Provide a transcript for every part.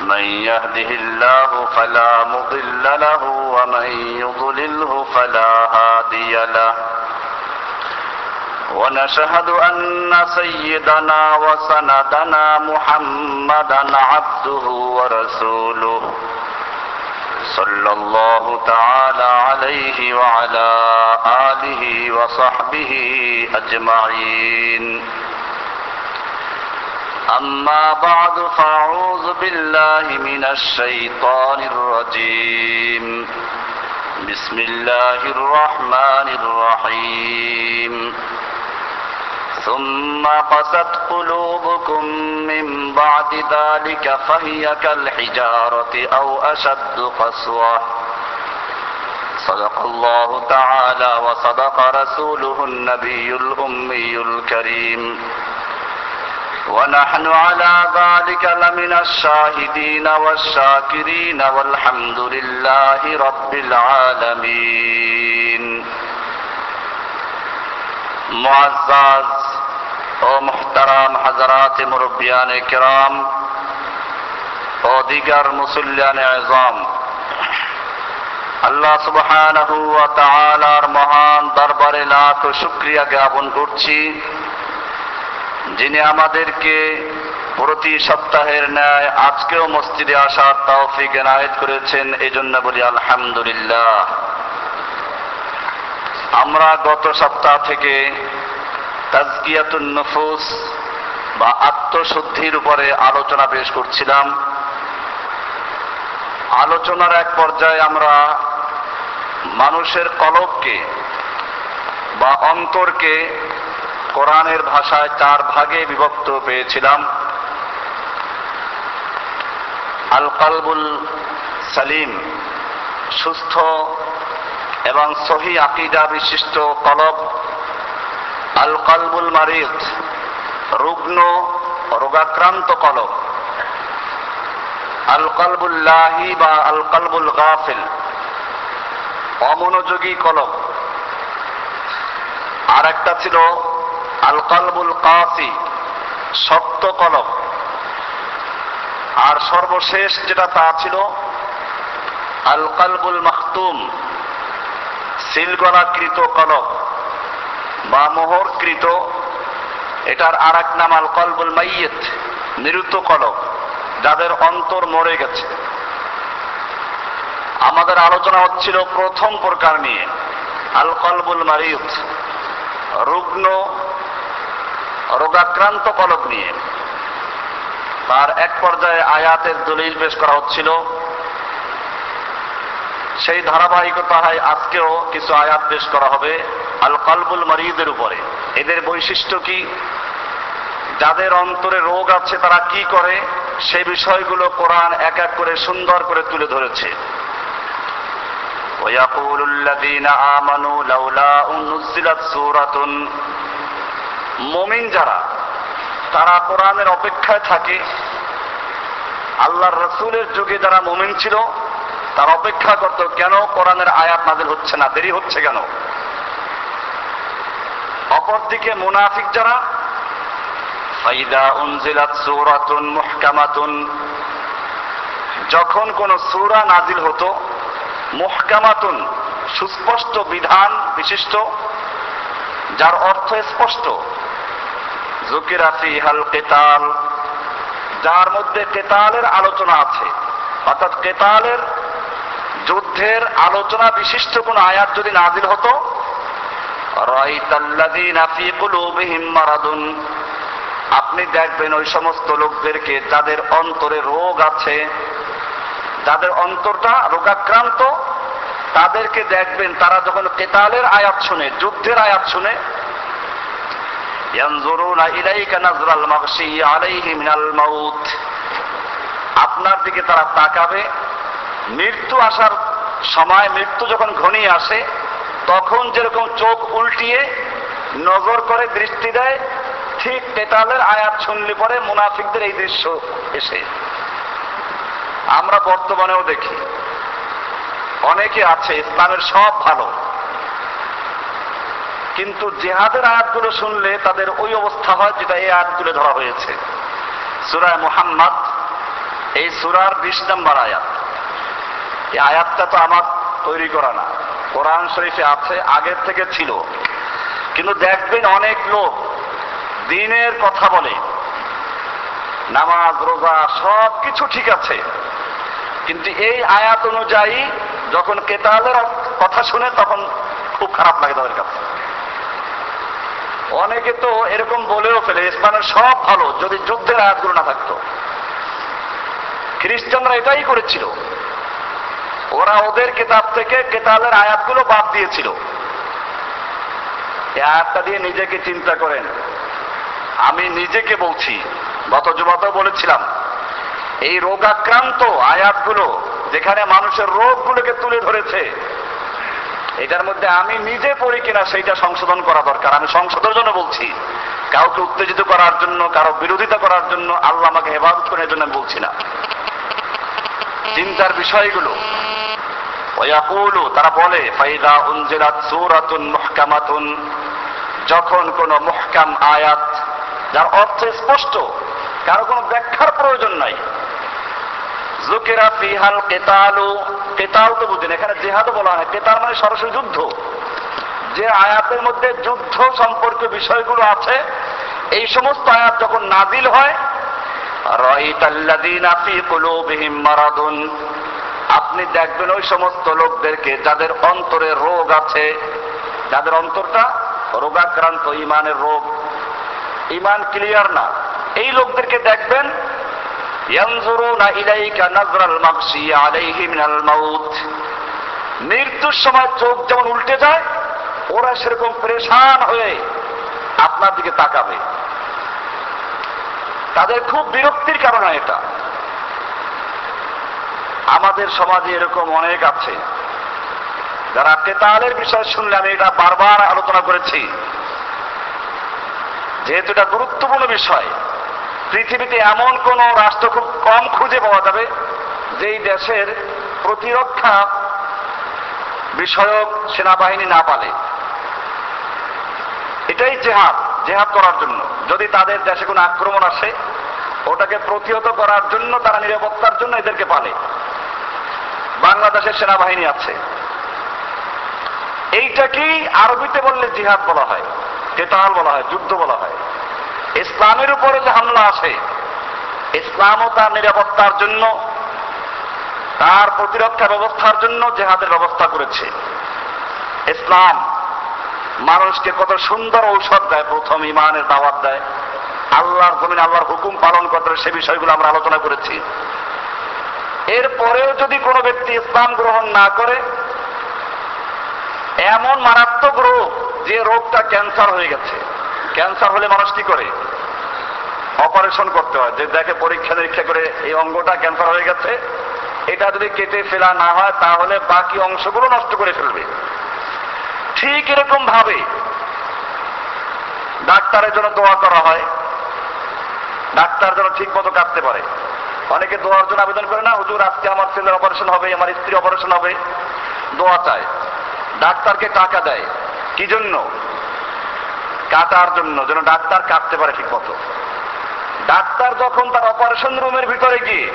من يهده الله فلا مضل له ومن يضلله فلا هادي له. ونشهد أن سيدنا وسندنا محمدا عبده ورسوله. صلى الله تعالى عليه وعلى آله وصحبه أجمعين. أما بعد فأعوذ بالله من الشيطان الرجيم. بسم الله الرحمن الرحيم. ثم قست قلوبكم من بعد ذلك فهي كالحجارة أو أشد قسوة. صدق الله تعالى وصدق رسوله النبي الأمي الكريم. ونحن على ذلك لمن الشاهدين والشاكرين والحمد لله رب العالمين معزز ও মুহতারাম হাজারাত মুরব্বিয়ান কিরাম ও দিগার মুসল্লিয়ান আজম আল্লাহ সুবহানাহু ওয়া তাআলার মহান দরবারে লাখ শুকরিয়া জ্ঞাপন করছি যিনি আমাদেরকে প্রতি সপ্তাহের ন্যায় আজকেও মসজিদে আসার তৌফিক এনায়েত করেছেন এই জন্য বলি আলহামদুলিল্লাহ। আমরা গত সপ্তাহ থেকে তাজকিয়াতুন নফুস বা আত্মশুদ্ধির উপরে আলোচনা পেশ করছিলাম। আলোচনার এক পর্যায়ে আমরা মানুষের কলবকে বা অন্তরকে কোরআনের ভাষায় চার ভাগে বিভক্ত পেয়েছিলাম। আল কালবুল সালিম, সুস্থ এবং সহি আকিদা বিশিষ্ট কলব। আল কালবুল মারিদ, রুগ্ন রোগাক্রান্ত কলব। আল কালবুল্লাহি বা আল কালবুল গাফিল, অমনোযোগী কলব। আর একটা ছিল আল কালবুল কাসি শক্ত কলব আর সর্বশেষ যেটা তা ছিল আল কালবুল মাখতুম সিলগলাকৃত কলব বা মোহরকৃত। এটার আর এক নাম আল কলবুল মাইয়েত, নিরুত কলব যাদের অন্তর মরে গেছে। আমাদের আলোচনা হচ্ছিল প্রথম প্রকার নিয়ে আল কলবুল মারিয়ত রুগ্ন রোগাক্রান্ত কলব নিয়ে তার এক পর্যায়ে আয়াতের দলিল পেশ করা হচ্ছিল সেই ধারাবাহিকতায় আজকেও কিছু আয়াত পেশ করা হবে আল কলবুল মারিদের উপরে এদের বৈশিষ্ট্য কি যাদের অন্তরে রোগ আছে তারা কি করে সেই বিষয়গুলো কোরআন এক এক করে সুন্দর করে তুলে ধরেছে ويقول الذين آمنوا لولا نزلت سورة মুমিন যারা, তারা কোরআনের অপেক্ষায় থাকে। আল্লাহর রসুলের যুগে যারা মুমিন ছিল, তার অপেক্ষা করত, কেন কোরআনের আয়াত নাজিল হচ্ছে না, দেরি হচ্ছে কেন? অপরদিকে মুনাফিক যারা, ফাইদা উনজিলাত সূরাতুন মুহকামাতুন, যখন কোন সূরা নাজিল হতো, মুহকামাতুন, সুস্পষ্ট বিধান বিশিষ্ট যার অর্থ স্পষ্ট। কেতাল, যার মধ্যে কেতালের আলোচনা আছে। অর্থাৎ কেতালের যুদ্ধের আলোচনা বিশিষ্ট কোন আয়াত যদি নাজিল হতো আপনি দেখবেন ওই সমস্ত লোকদেরকে যাদের অন্তরে রোগ আছে, যাদের অন্তরটা রোগাক্রান্ত তাদেরকে দেখবেন, তারা যখন কেতালের আয়াত শুনে, যুদ্ধের আয়াত শুনে আপনার দিকে তারা তাকাবে, মৃত্যু আসার সময় মৃত্যু যখন ঘনিয়ে আসে, তখন যেরকম চোখ উল্টিয়ে নজর করে দৃষ্টি দেয়, ঠিক পেতালের আয়াত শুনলে পরে মুনাফিকদের এই দৃশ্য এসে। আমরা বর্তমানেও দেখি। অনেকে আছে, ইসলামের সব ভালো। কিন্তু জেহাদের আয়াতগুলো শুনলে তাদের ওই অবস্থা হয় যেটা এই আয়াত তুলে ধরা হয়েছে। সুরায় মুহাম্মদ, এই সুরার বিশ নম্বর আয়াত। এই আয়াতটা তো আমার তৈরি করা না। কোরআন শরীফে আছে, আগের থেকে ছিল। কিন্তু দেখবেন অনেক লোক দিনের কথা বলে। নামাজ, রোজা সব কিছু ঠিক আছে। কিন্তু এই আয়াত অনুযায়ী যখন কেতালের কথা শুনে তখন খুব খারাপ লাগে তাদের কাছে। অনেকে তো এরকম বলেও ফেলে ইসলামের সব ভালো, যদি যুদ্ধের আয়াতগুলো না থাকতো। খ্রিস্টানরা এটাই করেছিল। ওরা ওদের কেতাব থেকে কেতালের আয়াতগুলো বাদ দিয়েছিল। এই আয়াতটা দিয়ে নিজেকে চিন্তা করেন। আমি নিজেকে বলছি, গত জুমাতেও বলেছিলাম, এই রোগাক্রান্ত আয়াতগুলো যেখানে মানুষের রোগগুলোকে তুলে ধরেছে। এটার মধ্যে আমি নিজে পড়ি কিনা সেইটা সংশোধন করা দরকার। আমি সংশোধনের জন্য বলছি। কাউকে উত্তেজিত করার জন্য, কারও বিরোধিতা করার জন্য আল্লাহ আমাকে হেফাজত করার জন্য বলছি না। চিন্তার বিষয়গুলো। ওয়াকুলু, তারা বলে, ফাইদা উনজিলাত সূরাতুন মুহকামাতুন। যখন কোন মুহকাম আয়াত, যার অর্থ স্পষ্ট, কারও কোনো ব্যাখ্যার প্রয়োজন নাই। জুকেরা ফিহাল কেতালু, কেতাল তো বুঝেন এখানে জেহাদও বলা হয় কেতাল মানে সরাসরি যুদ্ধ। যে আয়াতের মধ্যে যুদ্ধ সম্পর্কে বিষয়গুলো আছে, এই সমস্ত আয়াত যখন নাজিল হয় আপনি দেখবেন ওই সমস্ত লোকদেরকে যাদের অন্তরে রোগ আছে, যাদের অন্তরটা রোগাক্রান্ত, ইমানের রোগ। ইমান ক্লিয়ার না। এই লোকদেরকে দেখবেন ইয়ানজুরুনা ইলাইকা নাজরাল মাগশি আলাইহি মিনাল মাউত। মৃত্যুর সময় চোখ যেমন উল্টে যায়, ওরা সেরকম পরেশান হয়ে আপনার দিকে তাকাবে। তাদের খুব বিরক্তির কারণ এটা। আমাদের সমাজে এরকম অনেক আছে। যারা কেতালের বিষয় শুনলে আমি এটা বারবার আলোচনা করেছি। যেহেতু এটা গুরুত্বপূর্ণ বিষয় পৃথিবীতে এমন কোন রাষ্ট্র খুব কম খুঁজে পাওয়া যাবে, যেই দেশের প্রতিরক্ষা বিষয়ক সেনাবাহিনী না পালে। এটাই জেহাদ জেহাদ করার জন্য। যদি তাদের দেশে কোনো আক্রমণ আসে, ওটাকে প্রতিহত করার জন্য তারা নিরাপত্তার জন্য এদেরকে পালে। বাংলাদেশের সেনাবাহিনী আছে। এইটাকেই আরবিতে বললে জিহাদ বলা হয়, কেতাল বলা হয়, যুদ্ধ বলা হয়। ইসলামের উপরে যে হামলা আসে ইসলামও তার নিরাপত্তার জন্য, তার প্রতিরক্ষা ব্যবস্থার জন্য জেহাদের ব্যবস্থা করেছে। ইসলাম মানুষকে কত সুন্দর ঔষধ দেয়, প্রথম ইমানের দাওয়াত দেয়। আল্লাহর জমিন আল্লাহর হুকুম পালন করতে সে বিষয়গুলো আমরা আলোচনা করেছি। এরপরেও যদি কোনো ব্যক্তি ইসলাম গ্রহণ না করে, এমন মারাত্মক রোগ যে রোগটা ক্যান্সার হয়ে গেছে। ক্যান্সার হলে মানুষ কি করে? অপারেশন করতে হয়। যে দেখে পরীক্ষা নিরীক্ষা করে এই অঙ্গটা ক্যান্সার হয়ে গেছে, এটা যদি কেটে ফেলা না হয়, তাহলে বাকি অংশগুলো নষ্ট করে ফেলবে। ঠিক এরকম ভাবে ডাক্তারের জন্য দোয়া করা হয়। ডাক্তার যেন ঠিক মতো কাটতে পারে। অনেকে দোয়ার জন্য আবেদন করে না, হুজুর, আজকে আমার ছেলের অপারেশন হবে, আমার স্ত্রী অপারেশন হবে। দোয়া চায়। ডাক্তারকে টাকা দেয়। কি জন্য? কাটার জন্য, যেন ডাক্তার কাটতে পারে ঠিক মতো ডাক্তার যখন তার অপারেশন রুমের ভিতরে গিয়ে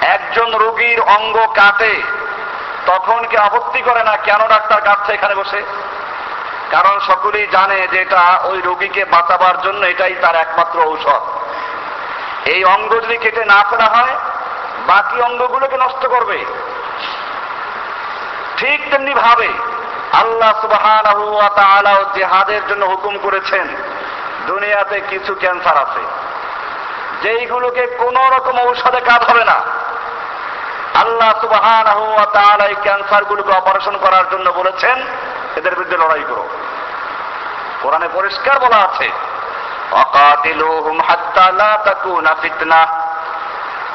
একজন রোগীর অঙ্গ কাটে, তখন কি আপত্তি করে না কেন ডাক্তার কাটছে এখানে বসে? কারণ সকলেই জানে যে এটা ওই রোগীকে বাঁচাবার জন্য এটাই তার একমাত্র ঔষধ। এই অঙ্গ যদি কেটে না ফেলা হয়, বাকি অঙ্গগুলোকে নষ্ট করবে। ঠিক তেমনি ভাবে আল্লাহ তাআলা জিহাদের জন্য হুকুম করেছেন, দুনিয়াতে কিছু ক্যান্সার আছে। যেইগুলোকে কোন রকম ঔষধে কাজ হবে না। আল্লাহ তাআলা এই ক্যান্সারগুলোকে অপারেশন করার জন্য বলেছেন, এদের বিরুদ্ধে লড়াই করো। কোরআনে পরিষ্কার বলা আছে ফিতনা।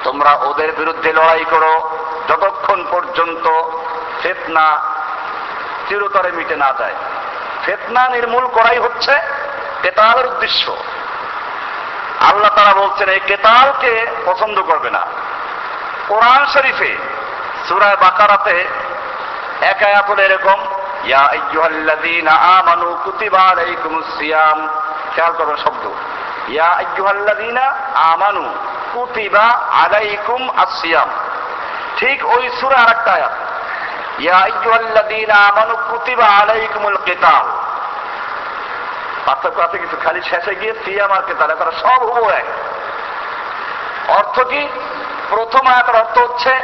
তোমরা ওদের বিরুদ্ধে লড়াই করো, যতক্ষণ পর্যন্ত ফেতনা চিরতরে মিটে না যায়। ফেতনা নির্মূল করাই হচ্ছে কেতালের উদ্দেশ্য। আল্লাহ তারা বলছেন, এই কেতালকে পছন্দ করবে না। কোরআন শরীফে সুরায় বাকারাতে এক আয়াত এরকম, ইয়া আইয়ুহাল্লাযীনা আমানু কুতিবা আলাইকুমুস সিয়াম। খেয়াল করবেন শব্দ। ইয়া আইয়ুহাল্লাযীনা আমানু কুতিবা আলাইকুম আসিয়াম ঠিক ওই সূরা আরেকটা আয়াত, ইয়া আইয়ুহাল্লাযীনা আমানু কুতিবা আলাইকুমুল কিতাল। পার্থক্য আছে কিছু। খালি শেষে গিয়ে সিয়াম আর কেতাল তারা সব হুবো এক। অর্থ কি? প্রথম আয়াতের অর্থ হচ্ছে,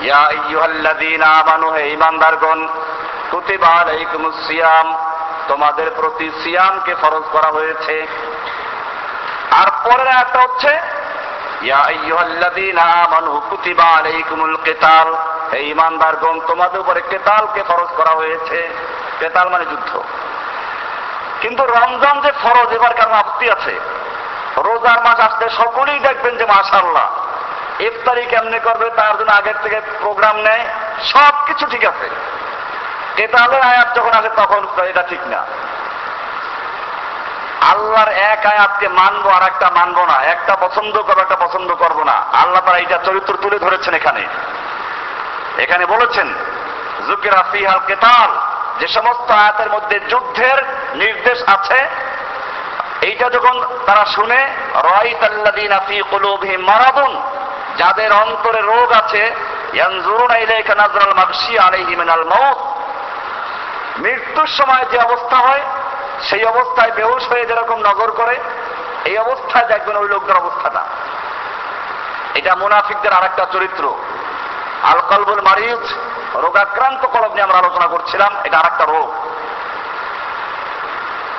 ইয়া আইয়ুহাল্লাযীনা আমানু, হে ঈমানদারগণ, কুতিবা আলাইকুমুস সিয়াম, তোমাদের প্রতি সিয়ামকে ফরজ করা হয়েছে। আর পরের আয়াতটা হচ্ছে, ইয়া আইয়ুহাল্লাযীনা আমানু, কুতিবা আলাইকুমুল কিতাল, হে ঈমানদারগণ, তোমাদের উপরে কেতালকে ফরজ করা হয়েছে। কেতাল মানে যুদ্ধ। কিন্তু রমজান যে ফরজ, এবার কারণ আপত্তি আছে? রোজার মাস আসতে সকলেই দেখবেন যে মাশাল্লাহ ইফতারি কেমনে করবে, তার জন্য আগের থেকে প্রোগ্রাম নেয় সব কিছু ঠিক আছে। কেতালের আয়াত যখন আসে তখন এটা ঠিক না। আল্লাহর এক আয়াতকে মানবো আর একটা মানবো না। একটা পছন্দ করব, একটা পছন্দ করব না। আল্লাহ তারা এইটা চরিত্র তুলে ধরেছেন এখানে। এখানে বলেছেন জুকিরা ফিহাল কেতাল যে সমস্ত আয়াতের মধ্যে যুদ্ধের নির্দেশ আছে। এইটা যখন তারা শুনে মারাদুন যাদের অন্তরে রোগ আছে মৃত্যুর সময় যে অবস্থা হয়, সেই অবস্থায় বেহুশ হয়ে যেরকম নজর করে, এই অবস্থায় দেখবেন ওই লোকদের অবস্থাটা। এটা মুনাফিকদের আরেকটা চরিত্র। আল কলবুল মারিজ রোগাক্রান্ত কলব নিয়ে আমরা আলোচনা করছিলাম, এটা আরেকটা রোগ।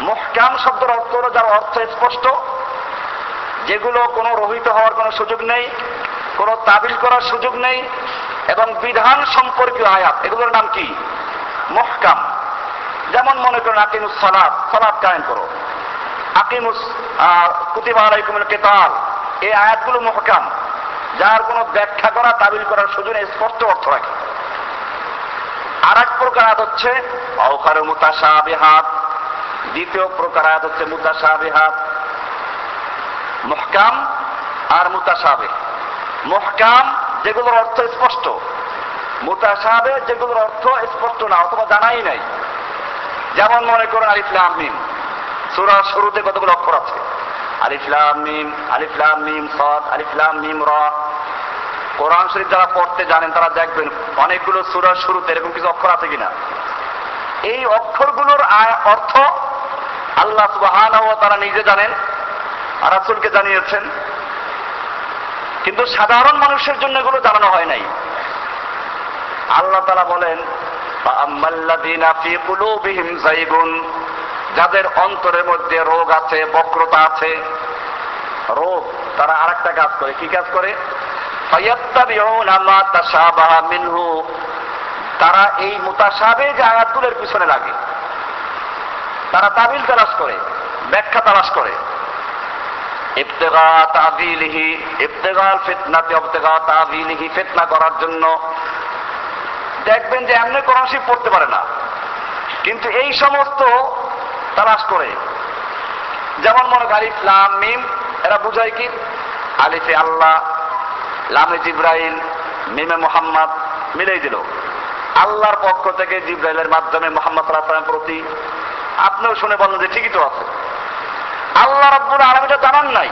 মুহকাম শব্দের অর্থ হলো যার অর্থ স্পষ্ট, যেগুলো কোনো রহিত হওয়ার কোনো সুযোগ নেই, কোনো তাবিল করার সুযোগ নেই, এবং বিধান সম্পর্কীয় আয়াত, এগুলোর নাম কি? মুহকাম। যেমন মনে করুন, আকিমুস সালাদ সালাদ কায়েম করো। আকিমুস কুতিবা কেতাল, এই আয়াতগুলো মুহকাম। যার কোনো ব্যাখ্যা করা তাবিল করার সুযোগ স্পষ্ট অর্থ রাখে। আর এক প্রকার আয়াত হচ্ছে অকার মুতাসাবিহাত দ্বিতীয় প্রকার আয়াত হচ্ছে মুতাসাবিহাত মুহকাম আর মুতাসাবে মুহকাম, যেগুলোর অর্থ স্পষ্ট। মুতাসাবে যেগুলোর অর্থ স্পষ্ট না, অথবা জানাই নাই। যেমন মনে করুন আলিফলাম মিম। সুরার শুরুতে কতগুলো অক্ষর আছে? আলিফলাম মিম আলিফলাম মিম, সদ আলিফলাম মিম, র। কোরআন শরীফ যারা পড়তে জানেন, তারা দেখবেন অনেকগুলো সুরার শুরুতে এরকম কিছু অক্ষর আছে কিনা। এই অক্ষরগুলোর অর্থ আল্লাহ সুবাহান তারা নিজে জানেন রাসুলকে জানিয়েছেন। কিন্তু সাধারণ মানুষের জন্য এগুলো জানানো হয় নাই। আল্লাহ তারা বলেন যাদের অন্তরের মধ্যে রোগ আছে, বক্রতা আছে, রোগ, তারা আর একটা কাজ করে। কি কাজ করে? তারা এই মুতাসাবে যে আয়াতগুলোর পিছনে লাগে। তারা তাবিল তালাশ করে, ব্যাখ্যা তালাশ করে। ইবতেগা তাবিলিহি ইবতেগাল ফিতনাতে ইবতেগা তাবিলিহি ফিতনা করার জন্য দেখবেন যে এমনি কোরআন শরীফ পড়তে পারে না। কিন্তু এই সমস্ত তালাশ করে। যেমন মনে করি ইসলাম মিম, এরা বুঝায় কি? আলিফে আল্লাহ, লামে জিব্রাইল, মিমে মোহাম্মদ, মিলেই দিল। আল্লাহর পক্ষ থেকে জিব্রাইলের মাধ্যমে মোহাম্মদ সাল্লাহ প্রতি আপনিও শুনে বলেন যে ঠিকই তো আছে। আল্লাহ রব্বুল আলমীটা জানান নাই।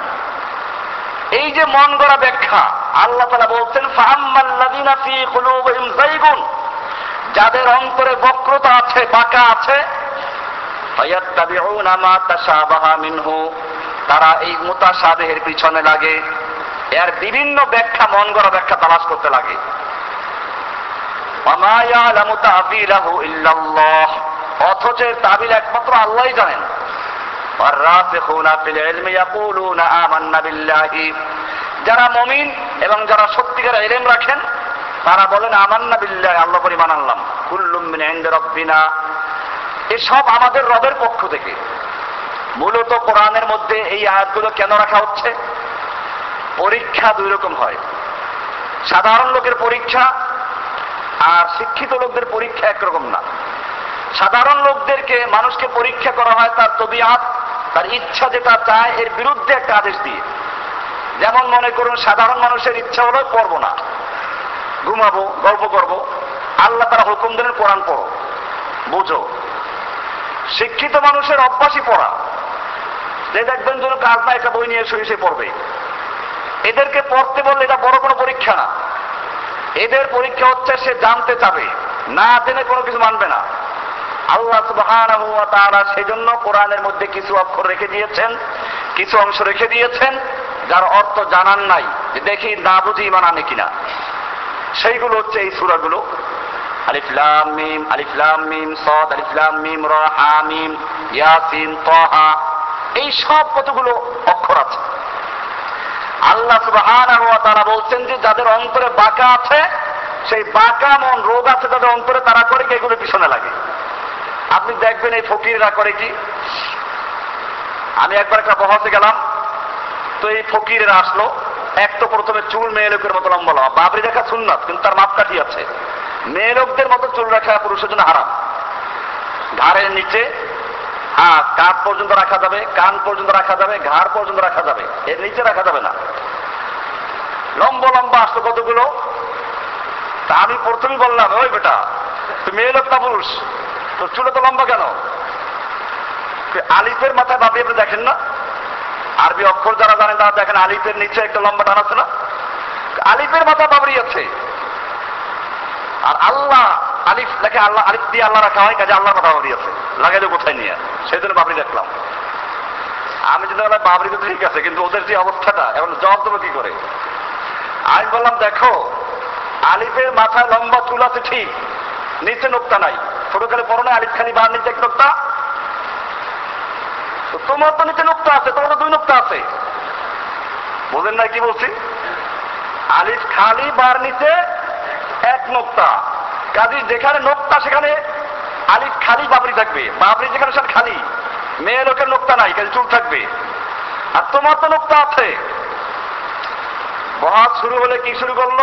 এই যে মন গড়া ব্যাখ্যা, আল্লাহ তালা বলছেন ফাহাম্মাল্লাদিনা ফি কুলুবহিম যায়গুন যাদের অন্তরে বক্রতা আছে, বাঁকা আছে মা তাশাবাহা মিনহু, তারা এই মুতাশাবিহের পিছনে লাগে। এর বিভিন্ন ব্যাখ্যা, মন গড়া ব্যাখ্যা তালাশ করতে লাগে। ওয়া লামুতা ইয়ালামু ইল্লাল্লাহ অথচ এর তাবিল একমাত্র আল্লাহ জানেন। যারা মমিন এবং যারা সত্যিকার এলেম রাখেন, তারা বলেন, আমান্না বিল্লাহ, আল্লাহ পরিমাণ আনলাম। কুল্লুমিন রব্বিনা। এসব আমাদের রবের পক্ষ থেকে। মূলত কোরআনের মধ্যে এই আয়াতগুলো কেন রাখা হচ্ছে? পরীক্ষা দুই রকম হয়। সাধারণ লোকের পরীক্ষা আর শিক্ষিত লোকদের পরীক্ষা একরকম না। সাধারণ লোকদেরকে মানুষকে পরীক্ষা করা হয় তার তবিয়াত, তার ইচ্ছা যেটা চায়, এর বিরুদ্ধে একটা আদেশ দিয়ে। যেমন মনে করুন, সাধারণ মানুষের ইচ্ছা হলো পড়ব না। ঘুমাবো, গল্প করব। আল্লাহ তারা হুকুম দিলেন, কোরআন পড়ো। বুঝো। শিক্ষিত মানুষের অভ্যাসই পড়া। যে দেখবেন যেন কাজ না একটা বই নিয়ে শুয়ে সে পড়বে। এদেরকে পড়তে বললে এটা বড় কোনো পরীক্ষা না। এদের পরীক্ষা হচ্ছে সে জানতে চাবে। না জেনে কোনো কিছু মানবে না। আল্লাহ তাআলা সেজন্য কোরআনের মধ্যে কিছু অক্ষর রেখে দিয়েছেন, কিছু অংশ রেখে দিয়েছেন, যার অর্থ জানান নাই যে দেখি না বুঝি ইমান আনে কিনা। সেইগুলো হচ্ছে এই সূরাগুলো। আলিফ লাম মিম, আলিফ লাম মিম, সাদ, আলিফ লাম মিম, রা মিম, ইয়াসিন তাহা এই সব কতগুলো অক্ষর আছে। আল্লাহ সুবহানাহু ওয়া তাআলা বলছেন যে যাদের অন্তরে বাঁকা আছে, সেই বাঁকা মন, রোগ আছে তাদের অন্তরে তারা করে এগুলো পিছনে লাগে। আপনি দেখবেন এই ফকিররা করে কি? আমি একবার একটা বহাসে গেলাম, তো এই ফকিরেরা আসলো, এক তো প্রথমে চুল মেয়ে লোকের মতো লম্বা লম্বা বাবরি দেখা সুন্নাত, কিন্তু তার মাপকাঠি আছে। মেয়ে লোকদের মতো চুল রাখা পুরুষের জন্য হারাম। ঘাড়ের নিচে হ্যাঁ কাঁধ পর্যন্ত রাখা যাবে, কান পর্যন্ত রাখা যাবে, ঘাড় পর্যন্ত রাখা যাবে, এর নিচে রাখা যাবে না। লম্বা লম্বা আসতো কতগুলো? তা আমি প্রথমেই বললাম, ওই বেটা, তুই মেয়ে লোক না পুরুষ? তোর চুলে তো লম্বা কেন? আলিফের মাথায় ভাবি আপনি দেখেন না? আরবি অক্ষর যারা জানেন তারা দেখেন আলিফের নিচে একটা লম্বা টান আছে না? আলিফের মাথা বাবরি আছে আর আল্লাহ আলিফ লেখে আল্লাহ, আলিফ দিয়ে আল্লাহ রাখা হয়, কাজে আল্লাহর মাথা বাবরি আছে লাগাইলে কোথায় নিয়ে? সেই জন্য বাবরি দেখলাম। আমি যদি বললাম বাবরি তো ঠিক আছে, কিন্তু ওদের যে অবস্থাটা, এখন জবাব দেবো কি করে? আমি বললাম, দেখো, আলিফের মাথায় লম্বা চুল আছে ঠিক, নিচে নোক্তা নাই। ছোটকালে পড়ো না আলিফ খালি বার নিচে এক নোক্তা। তোমার তো নিচে নোক্তা আছে, তোমার তো দুই নোক্তা আছে। বোঝেন না কি বলছি? আলিফ খালি বার নিচে এক নোক্তা। কাজী যেখানে নোক্তা, সেখানে আলিফ খালি বাবরি থাকবে। বাবরি যেখানে, সেখানে খালি। মেয়ে লোকের নোক্তা নাই, কাজে চুল থাকবে। আর তোমার তো নোক্তা আছে। বহাত শুরু হলে কি শুরু করল?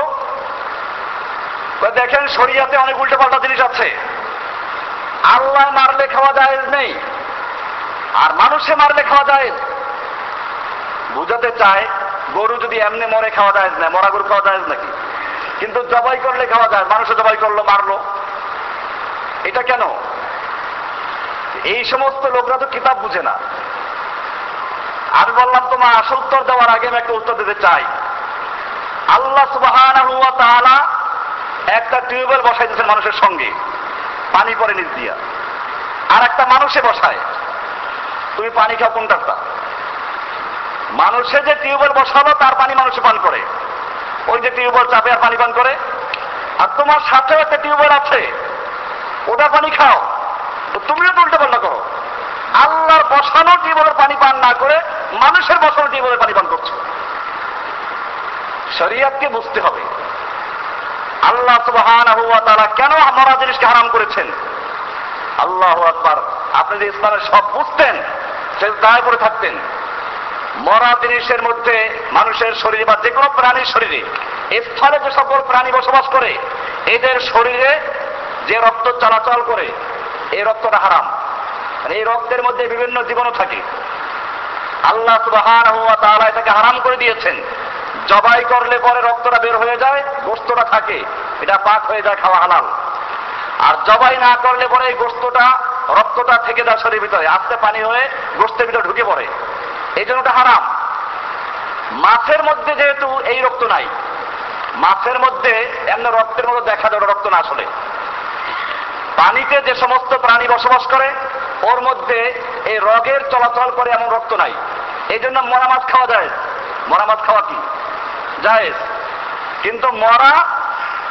দেখেন, শরিয়াতে অনেক উল্টো পাল্টা জিনিস আছে। আল্লাহ মারলে খাওয়া যায় নেই। আর মানুষে মারলে খাওয়া যায় বুঝাতে চায় গরু যদি এমনি মরে খাওয়া যায় না, মরা গরু খাওয়া যায় নাকি? কিন্তু জবাই করলে খাওয়া যায় মানুষে জবাই করল, মারলো। এটা কেন? এই সমস্ত লোকরা তো কিতাব বুঝে না। আমি বললাম, তোমার আসল উত্তর দেওয়ার আগে আমি একটা উত্তর দিতে চাই। আল্লাহ তাআলা একটা টিউবওয়েল বসাই দিয়েছেন মানুষের সঙ্গে। পানি পরে নিচ দিয়া। আর একটা মানুষে বসায়। তুমি পানি খাও কোনটা মানুষে যে টিউবওয়েল বসালো তার পানি মানুষে পান করে। ওই যে টিউবওয়েল চাপে আর পানি পান করে। আর তোমার সাথেও একটা টিউবওয়েল আছে। ওটা পানি খাও। তো তুমিও উল্টো পাল্টা করো। আল্লাহর বসানো টিউবওয়েলের পানি পান না করে মানুষের বসানো টিউবওয়েলের পানি পান করছ। শরিয়াতকে বুঝতে হবে। আল্লাহ সুবহানাহু কেন মরা জিনিসকে হারাম করেছেন? আল্লাহু আকবার। আপনি যে ইসলামের সব বুঝতেন, সে দায় করে থাকতেন। মরা জিনিসের মধ্যে মানুষের শরীরে বা যে কোনো প্রাণীর শরীরে স্থলে যে সকল প্রাণী বসবাস করে, এদের শরীরে যে রক্ত চলাচল করে এই রক্তটা হারাম। মানে এই রক্তের মধ্যে বিভিন্ন জীবাণু থাকে। আল্লাহ সুবহানাহু ওয়া তাআলা এটাকে হারাম করে দিয়েছেন। জবাই করলে পরে রক্তটা বের হয়ে যায় গোস্তটা থাকে। এটা পাক হয়ে যায়, খাওয়া হালাল। আর জবাই না করলে পরে এই গোস্তটা রক্তটা থেকে যায় শরীরের ভিতরে, আস্তে পানি হয়ে গোস্তের ভিতরে ঢুকে পড়ে। এই জন্য ওটা হারাম। মাছের মধ্যে যেহেতু এই রক্ত নাই, মাছের মধ্যে এমন রক্তের মতো দেখা যায় রক্ত না আসলে। পানিতে যে সমস্ত প্রাণী বসবাস করে, ওর মধ্যে এই রগের চলাচল করে এমন রক্ত নাই। এই জন্য মরা মাছ খাওয়া যায়। মরা মাছ খাওয়া কি? জায়েজ। কিন্তু মরা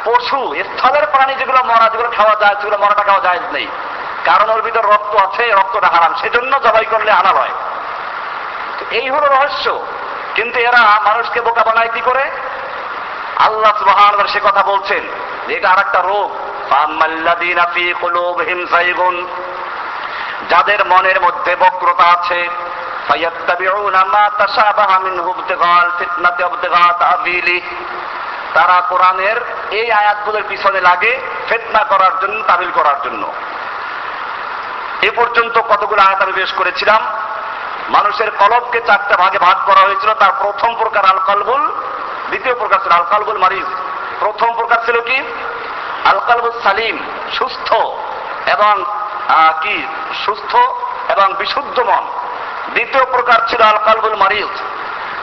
পশু স্থলের প্রাণী যেগুলো মরা, যেগুলো খাওয়া যায়, সেগুলো মরাটা খাওয়া যায় নেই। কারণ ওর ভিতরে রক্ত আছে রক্তটা হারাম। সেজন্য জবাই করলে হালাল হয় তো এই হলো রহস্য। কিন্তু এরা মানুষকে বোকা বানায় কি করে? আল্লাহ সুবহান সে কথা বলছেন। এটা আর একটা রোগ যাদের মনের মধ্যে বক্রতা আছে তাশাবাহা মিনহু ইবতিগাল ফিতনাতি ইবতিগা তাবিলি তারা কোরআনের এই আয়াতগুলোর পিছনে লাগে ফিতনা করার জন্য তামিল করার জন্য। এ পর্যন্ত কতগুলো আয়াত আমি পেশ করেছিলাম? মানুষের কলবকে চারটা ভাগে ভাগ করা হয়েছিল। তার প্রথম প্রকার আল কলবুল দ্বিতীয় প্রকার ছিল আল কলবুল মারিজ। প্রথম প্রকার ছিল কি? আল কলবুল সালিম, সুস্থ এবং কি? সুস্থ এবং বিশুদ্ধ মন। দ্বিতীয় প্রকার ছিল আল কলবুল মারিজ।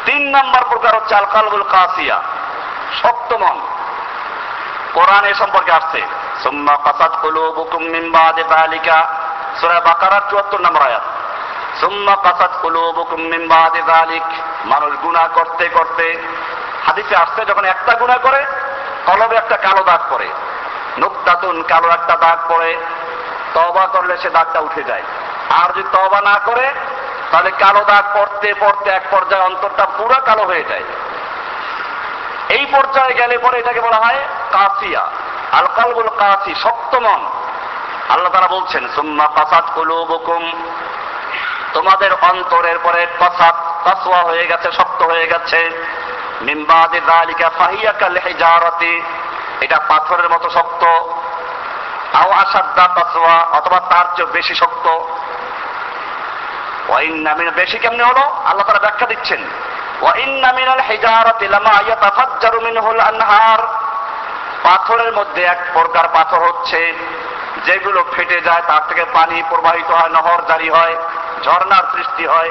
তিন নম্বর প্রকার হচ্ছে আল কলবুল কাসিয়া। শক্ত মন কোরআন এ সম্পর্কে আসছে। সুম্মা কাসাত কুলুবুকুম মিন বাদি যালিকা। সূরা বাকারা 74 নম্বর আয়াত। সুম্মা কাসাত কুলুবুকুম মিন বাদি যালিক। মানুষ গুনাহ করতে করতে হাদিসে আসছে, যখন একটা গুনাহ করে, কলবে একটা কালো দাগ পড়ে। নুকতাতুন কালো একটা দাগ পড়ে। তওবা করলে সে দাগটা উঠে যায়। আর যদি তওবা না করে, তাহলে কালো দাগ পড়তে পড়তে এক পর্যায়ে অন্তরটা পুরো কালো হয়ে যায়। এই পর্যায়ে গেলে পরে এটাকে বলা হয় কাসিয়া আল কালবুল কাসি শক্ত মন। আল্লাহ তারা বলছেন, সুম্মা কাসাত কুলুবুকুম। তোমাদের অন্তরের পরে কসাত কাসওয়া হয়ে গেছে, শক্ত হয়ে গেছে। মিম্বাদি যালিকা ফাহিয়া কাল এটা পাথরের মতো শক্ত। আও আসাদ্দা কাসওয়া অথবা তার চেয়ে বেশি শক্ত। ওয়াইন্না মিন, বেশি কেমনে হলো? আল্লাহ তারা ব্যাখ্যা দিচ্ছেন। ওয়াইন্না মিনাল হিজারাতি লামা ইয়াতাফাজ্জারু মিনহুল আনহার পাথরের মধ্যে এক প্রকার পাথর হচ্ছে, যেগুলো ফেটে যায়, তার থেকে পানি প্রবাহিত হয়, নহর জারি হয়, ঝর্ণার সৃষ্টি হয়।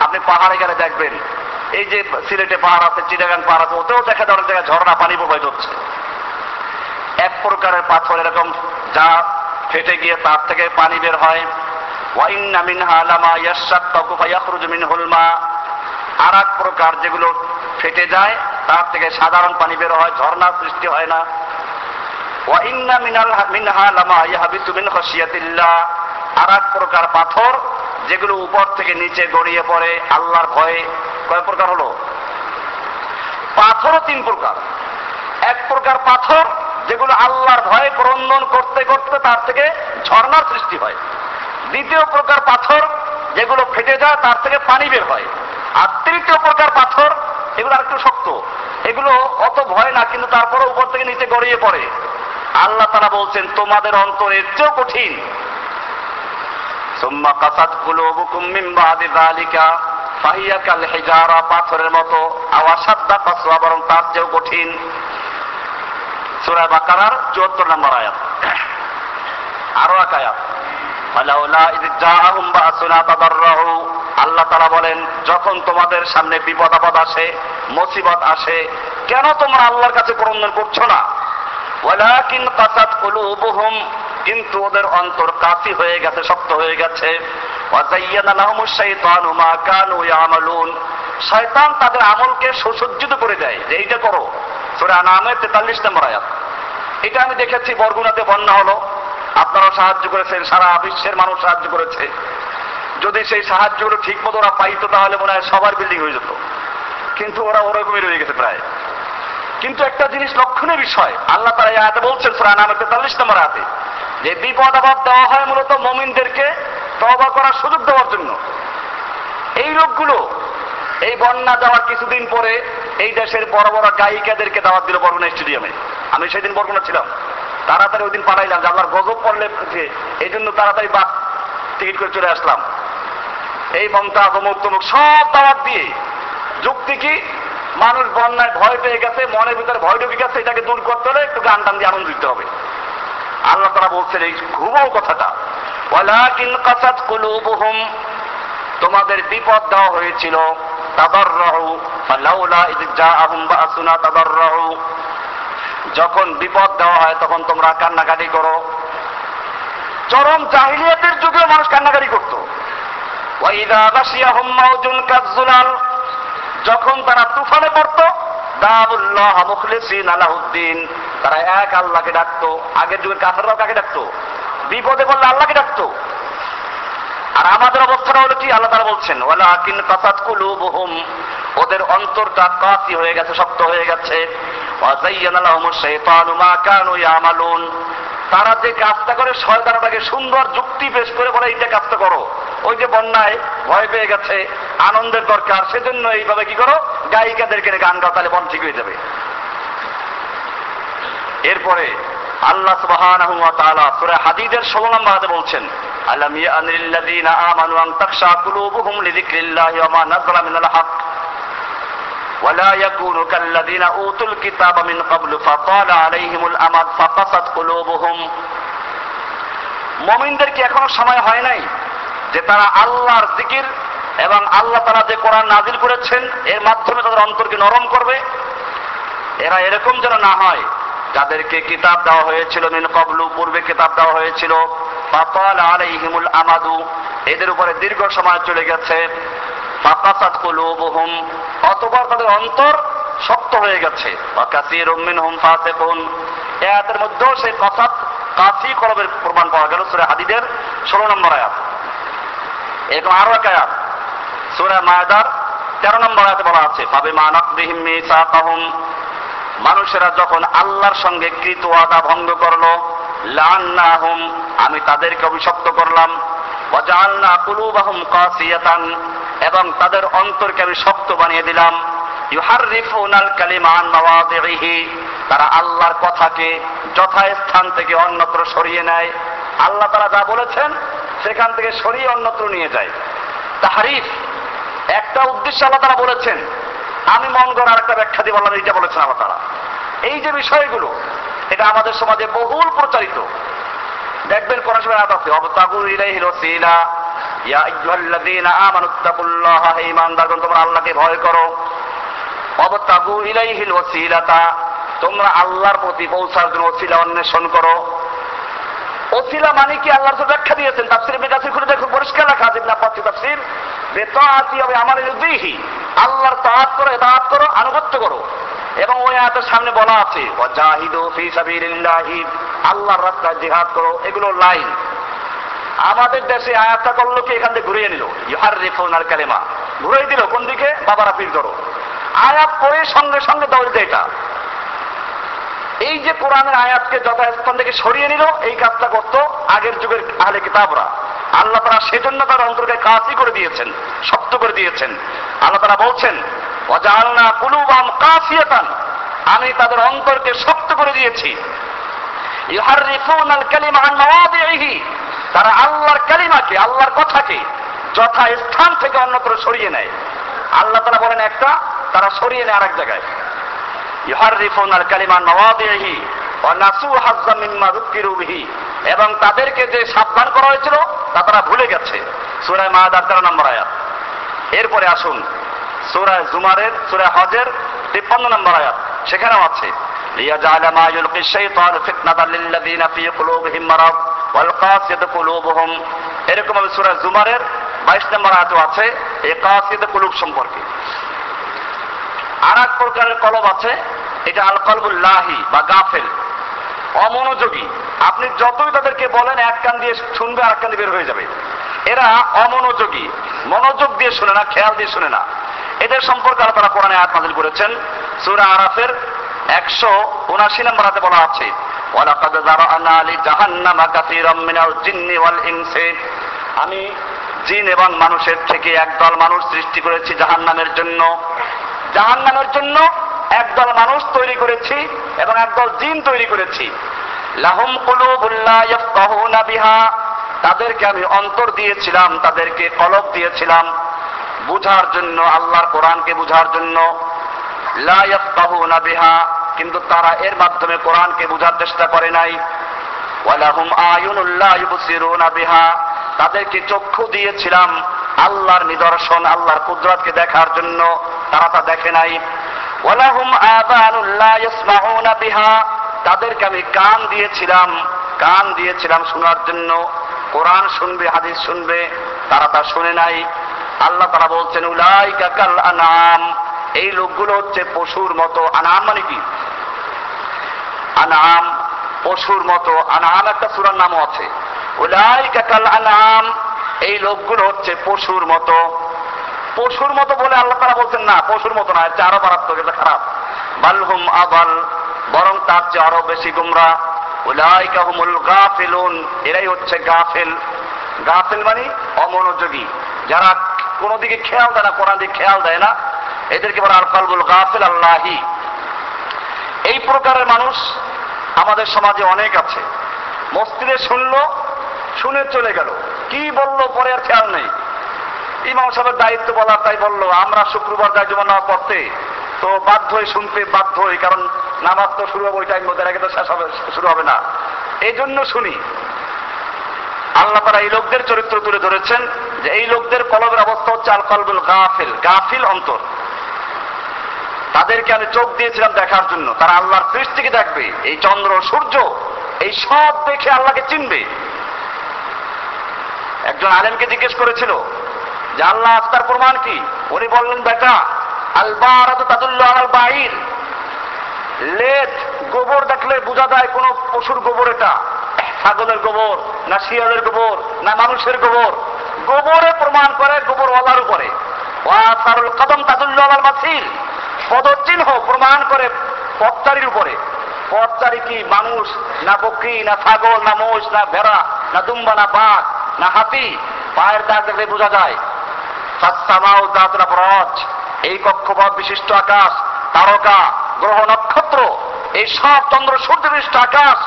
আপনি পাহাড়ে গেলে দেখবেন, এই যে সিলেটে পাহাড় আছে, চিটাগাং পাহাড় আছে, ওতেও দেখা যায় অনেক জায়গায় ঝর্ণা পানি প্রবাহিত হচ্ছে। এক প্রকারের পাথর এরকম, যা ফেটে গিয়ে তার থেকে পানি বের হয়। ওয়াইন্না মিনহা লামা ইয়াশাক্কাকু ফায়াখরুজু মিনহুল আর এক প্রকার যেগুলো ফেটে যায়, তার থেকে সাধারণ পানি বের হয়, ঝর্ণার সৃষ্টি হয় না। ওয়াইন্না মিনাল মিনহা লামা ইয়াহবিতু মিন খাশিয়াতিল্লাহ। আর এক প্রকার পাথর যেগুলো উপর থেকে নিচে গড়িয়ে পড়ে, আল্লাহর ভয়ে। কয় প্রকার হলো? পাথরও তিন প্রকার। এক প্রকার পাথর যেগুলো আল্লাহর ভয়ে ক্রন্দন করতে করতে তার থেকে ঝর্ণার সৃষ্টি হয়। দ্বিতীয় প্রকার পাথর যেগুলো ফেটে যায়, তার থেকে পানি বের হয়। তৃতীয় প্রকার পাথর, এগুলো আর একটু শক্ত। এগুলো অত ভয় না, কিন্তু তারপরে উপর থেকে নিচে গড়িয়ে পড়ে। আল্লাহ তারা বলছেন, তোমাদের অন্তরের চেয়েও কঠিন। কাসাত কাল পাথরের মতো। কাসওয়া, বরং তার চেয়েও কঠিন। সূরা বাকারার 74 নম্বর আয়াত। আরও এক আয়াত। তাদাররাহু আল্লাহ তাআলা বলেন, যখন তোমাদের সামনে বিপদ আপদ আসে, মুসিবত আসে, কেন তোমরা আল্লাহর কাছে ক্রন্দন করছ না? ওয়ালাকিন কাসাত কিন্তু ওদের অন্তর কাসি হয়ে গেছে, শক্ত হয়ে গেছে। শয়তান তাদের আমলকে সুসজ্জিত করে দেয়। যে এইটা করো, সূরা আনামের 43 নম্বর আয়াত। এটা আমি দেখেছি, বরগুনাতে বন্যা হলো। আপনারা সাহায্য করেছেন, সারা বিশ্বের মানুষ সাহায্য করেছে। যদি সেই সাহায্যগুলো ঠিক মতো ওরা পাইতো, তাহলে মনে হয় সবার বিল্ডিং হয়ে যেত। কিন্তু ওরা ওরকমই রয়ে গেছে প্রায়। কিন্তু একটা জিনিস লক্ষণীয় বিষয়, আল্লাহ তারা এই আয়াতে বলছেন সুরান আমার তেতাল্লিশ নম্বর হাতে যে বিপদ আপদ দেওয়া হয় মূলত মমিনদেরকে তবা করার সুযোগ দেওয়ার জন্য। এই লোকগুলো, এই বন্যা যাওয়ার কিছুদিন পরে এই দেশের বড় বড় গায়িকাদেরকে দাওয়াত দিল বরগুনা স্টেডিয়ামে। আমি সেদিন বরগুনা ছিলাম। তাড়াতাড়ি ওই দিন পাঠাইলাম যে, আল্লাহর গজব পড়লে এই জন্য তাড়াতাড়ি বাস টিকিট করে চলে আসলাম। এই মমতা অমুক তমুক সব দাওয়াত দিয়ে। যুক্তি কি? মানুষ বন্যায় ভয় পেয়ে গেছে, মনের ভিতরে ভয় ঢুকে গেছে, এটাকে দূর করতে হলে একটু গান টান দিয়ে আনন্দ দিতে হবে। আল্লাহ তারা বলছেন এই ঘুমাও কথাটা। ওয়ালাকিন কাসাত কুলুবুহুম, তোমাদের বিপদ দেওয়া হয়েছিল। তাদাররাহু ফালাউলা ইয জাআহুম বাসুনা তাদাররাহু যখন বিপদ দেওয়া হয়, তখন তোমরা কান্নাকাটি করো। চরম জাহিলিয়াতের যুগে মানুষ কান্নাকাটি করত। যখন তারা তুফানে পড়ত, দাবুল্লাহ মুখলিসিন আলাউদ্দিন তারা এক আল্লাহকে ডাকতো, আগের যুগের কাফেররাও কাকে ডাকতো? বিপদে পড়লে আল্লাহকে ডাকতো। আর আমাদের অবস্থাটা হলো কি? আল্লাহ তারা বলছেন ওয়ালা কিন কাসাত কুলুবুহুম ওদের অন্তরটা কাসি হয়ে গেছে, শক্ত হয়ে গেছে। ওয়াজাইয়ানা লাহুমুশ শাইতানু মা কানু ইয়ামালুন। তারা যে কাজটা করে শয়তানটাকে সুন্দর যুক্তি পেশ করে বলে, এইটা কাজটা করো। ওই যে বন্যায় ভয় পেয়ে গেছে, আনন্দের দরকার, সেজন্য এইভাবে কি করো, গায়িকাদেরকে গান গাও তাহলে বন ঠিক হয়ে যাবে। এরপরে আল্লাহ সূরা হাদীদের 16 নম্বর আয়াতে বলছেন, আলাম ইয়ানিল্লাযীনা আমানু তাখশা কুলুবুহুম ওয়া মা মিনাল হক ولا يكونوا كالذين اوتوا الكتاب من قبل فطال عليهم الامد فقست قلوبهم মুমিনদের কি এখনো সময় হয় নাই যে তারা আল্লাহর জিকির এবং আল্লাহ তারা যে কোরআন নাজিল করেছেন এর মাধ্যমে তাদের অন্তরকে নরম করবে এরা এরকম যেন না হয় যাদেরকে কিতাব দেওয়া হয়েছিল মিন কবলু পূর্বে কিতাব দেওয়া হয়েছিল ফাতাল আলাইহিমুল আমাদু এদের উপরে দীর্ঘ সময় চলে গেছে ফাকাসাত কুলুবুহুম, অতঃপর তাদের অন্তর শক্ত হয়ে গেছে। ওয়া কাসীরুম মিনহুম ফাসিকুন। আয়াতের মধ্যেও সেই কাসাত, কাসি কলবের প্রমাণ পাওয়া গেল, সূরা হাদিদের 16 নম্বর আয়াত। এরকম আরও এক আয়াত, সূরা মায়দার 13 নম্বর আয়াতে বলা আছে ফাবে মা নাকদিহিম মিসাকাহুম। মানুষেরা যখন আল্লাহর সঙ্গে কৃত আদা ভঙ্গ করল লান্নাহুম আমি তাদেরকে অভিশপ্ত করলাম। ওয়াজআলনা কুলুবাহুম কাসিয়াতান। এবং তাদের অন্তরকে আমি শক্ত বানিয়ে দিলাম। ইউহাররিফুনাল কালিমা আন মাওয়াদিহি তারা আল্লাহর কথাকে যথাস্থান থেকে অন্যত্র সরিয়ে নেয়। আল্লাহ তারা যা বলেছেন, সেখান থেকে সরিয়ে অন্যত্র নিয়ে যায়। তাহারিফ, একটা উদ্দেশ্য আল্লাহ তারা বলেছেন। আমি মন গড় আর একটা ব্যাখ্যা দিয়ে বললাম, এইটা বলেছেন আল্লাহ তারা এই যে বিষয়গুলো, এটা আমাদের সমাজে বহুল প্রচারিত। দেখবেন কোন সময় আয়াত আছে অবতাগু ইলাইহিল ওয়াসিলা ইয়া আইয়ুহাল্লাযীনা আমানু তাকুল্লাহা হে ঈমানদারগণ, তোমরা আল্লাহকে ভয় করো। অবতাগু ইলাইহিল ওয়াসিলাতা, তোমরা আল্লাহর প্রতি পৌঁছার জন্য ওসিলা অন্বেষণ করো। ওসিলা মানে কি? আল্লাহর তো ব্যাখ্যা দিয়েছেন। তাফসির ইবনে কাসির খুলে দেখো পরিষ্কার লেখা আছে ইবনে আব্বাস তাফসির। বেতাআতি হবে আমার ইউদিহি আল্লাহর তাআত করো ইতাআত করো, আনুগত্য করো। এবং ওই আয়াতের সামনে বলা আছে ওয়াজাহিদু ফি সাবিলিল্লাহি, আল্লাহর রাস্তায় জিহাদ করো। এগুলো লাইন। আমাদের দেশে আয়াতটা করল কি? এখান থেকে ঘুরিয়ে নিল। ইহার রিফুন আর কালেমা। ঘুরিয়ে দিল, কোন দিকে? বাবারা পীর ধরো। আয়াত করে সঙ্গে সঙ্গে দেয় এটা। এই যে কোরআনের আয়াতকে যথাস্থান থেকে সরিয়ে নিল, এই কাজটা করতো আগের যুগের আহলে কিতাবরা। আল্লাহ তারা সেজন্য তার অন্তরকে কাজই করে দিয়েছেন, শক্ত করে দিয়েছেন। আল্লাহ তারা বলছেন অজালনা কুলুবাম কাসিয়াতান আমি তাদের অন্তরকে শক্ত করে দিয়েছি। ইহার ইউহাররিফুনাল কালিমা আন তারা আল্লাহর কালিমাকে, আল্লাহর কথাকে যথা স্থান থেকে অন্যত্র সরিয়ে নেয়। আল্লাহ তারা বলেন একটা, তারা সরিয়ে নেয় আরেক জায়গায়। ইউহাররিফুনাল কালিমা মাওয়াদিহি ওয়া নাসু হাজ্জাম মিম্মা যুকিরু বিহি। এবং তাদেরকে যে সাবধান করা হয়েছিল, তা তারা ভুলে গেছে। সূরা মাআদার 13 নম্বর আয়াত। এরপরে আসুন, সূরা জুমারের, সূরা হজের 53 নম্বর আয়াত। সেখানেও আছে লিয়াজাল মা ইউলকি শাইতান ফিতনাতাল লিল্লাযিনা ফি কুলুবিহিম মারাদ এরকম ভাবে সূরা জুমারের 22 নম্বর আয়াতও আছে, এই কাসিয়াত কুলুব সম্পর্কে। আর এক প্রকারের কলব আছে, এটা আল কলবুল্লাহি বা গাফেল। অমনোযোগী। আপনি যতই তাদেরকে বলেন, এক কান দিয়ে শুনবে আর এক কান দিয়ে বের হয়ে যাবে। এরা অমনোযোগী। মনোযোগ দিয়ে শুনে না, খেয়াল দিয়ে শুনে না। এদের সম্পর্কে আল্লাহ তারা কোরআনে আয়াত নাজিল করেছেন। সূরা আরাফের একশো উনাশি নম্বর হাতে বলা আছে ওয়ালাকাদ যারানা লি জাহান্নামা কাসীরাম মিনাল আমি জিন এবং মানুষের থেকে একদল মানুষ সৃষ্টি করেছি জাহান্নামের জন্য। জাহান্নামের জন্য একদল মানুষ তৈরি করেছি এবং একদল জিন তৈরি করেছি। লাহুম কুলুবুল্লা ইয়াফকাহুনা বিহা। তাদেরকে আমি অন্তর দিয়েছিলাম, তাদেরকে কলব দিয়েছিলাম বুঝার জন্য, আল্লাহর কোরআনকে বুঝার জন্য। লা ইয়াফকাহুনা বিহা। কিন্তু তারা এর মাধ্যমে কোরআনকে বোঝার চেষ্টা করে নাই। ওয়ালাহুম আয়ুনুল্লাহ ইউবসিরুনা বিহা। তাদেরকে চক্ষু দিয়েছিলাম আল্লাহর নিদর্শন, আল্লাহর কুদরতকে দেখার জন্য। তারা তা দেখে নাই। ওয়ালাহুম আযানুল্লাহ ইয়াসমাউনা বিহা। তাদেরকে আমি কান দিয়েছিলাম কান দিয়েছিলাম শোনার জন্য। কোরআন শুনবে, হাদিস শুনবে, তারা তা শুনে নাই। আল্লাহ তারা বলছেন, উলাইকা কাল আনাম। এই লোকগুলো হচ্ছে পশুর মতো। আনাম মানে কি? আনাম পশুর মতো আনাম একটা সুরার নামও আছে। আনাম এই লোকগুলো হচ্ছে পশুর মতো। পশুর মতো বলে আল্লাহ তারা বলছেন না, পশুর মতো না এটা আরও মারাত্মক, এটা খারাপ। বালহুম আবাল বরং তার চেয়ে আরও বেশি গুমরা। হুমুল গাফিলুন, এরাই হচ্ছে গাফিল। গাফিল মানে অমনোযোগী। যারা কোনো দিকে খেয়াল দেয় না, কোরআন দিকে খেয়াল দেয় না, এদেরকে বলে আল কলবুল গাফিল আল্লাহি এই প্রকারের মানুষ আমাদের সমাজে অনেক আছে। মসজিদে শুনল, শুনে চলে গেল। কি বলল, পরে আর খেয়াল নেই। ইমাম সাহেবের দায়িত্ব বলা, তাই বলল, আমরা শুক্রবার যাই জমা নামাজ পড়তে। তো বাধ্য হয়ে শুনতে বাধ্য হই, কারণ নামাজ তো শুরু হবে ওই টাইম মধ্যে আগে তো শেষ হবে, শুরু হবে না। এই জন্য শুনি। আল্লাহ তারা এই লোকদের চরিত্র তুলে ধরেছেন যে, এই লোকদের কলবের অবস্থা হচ্ছে আল কলবুল গাফিল গাফিল অন্তর। তাদেরকে আমি চোখ দিয়েছিলাম দেখার জন্য। তারা আল্লাহর সৃষ্টিকে দেখবে, এই চন্দ্র, সূর্য, এই সব দেখে আল্লাহকে চিনবে। একজন আলেমকে জিজ্ঞেস করেছিল যে, আল্লাহ আস্তার প্রমাণ কি? উনি বললেন, বেটা আলবার তাদুল্ল আল বাহির লেজ গোবর দেখলে বোঝা যায় কোন পশুর গোবর এটা। ছাগলের গোবর, না শিয়ালের গোবর, না মানুষের গোবর। গোবরে প্রমাণ করে গোবর ওয়ালার উপরে ওয়াসারুল কদম তাদুল্ল আল মাসির পদচিহ্ন প্রমাণ করে পথচারীর উপরে। পথচারী কি মানুষ, না বকরি, না ছাগল, না মোষ, না ভেড়া, না দুম্বা, না বাঘ, না হাতি? পায়ের দাগ দেখলে বোঝা যায়। সাতসামাউ দাতরা ব্রজ, এই কক্ষপথ বিশিষ্ট আকাশ, তারকা, গ্রহ নক্ষত্র, এই সব চন্দ্র সূর্য বিশিষ্ট আকাশ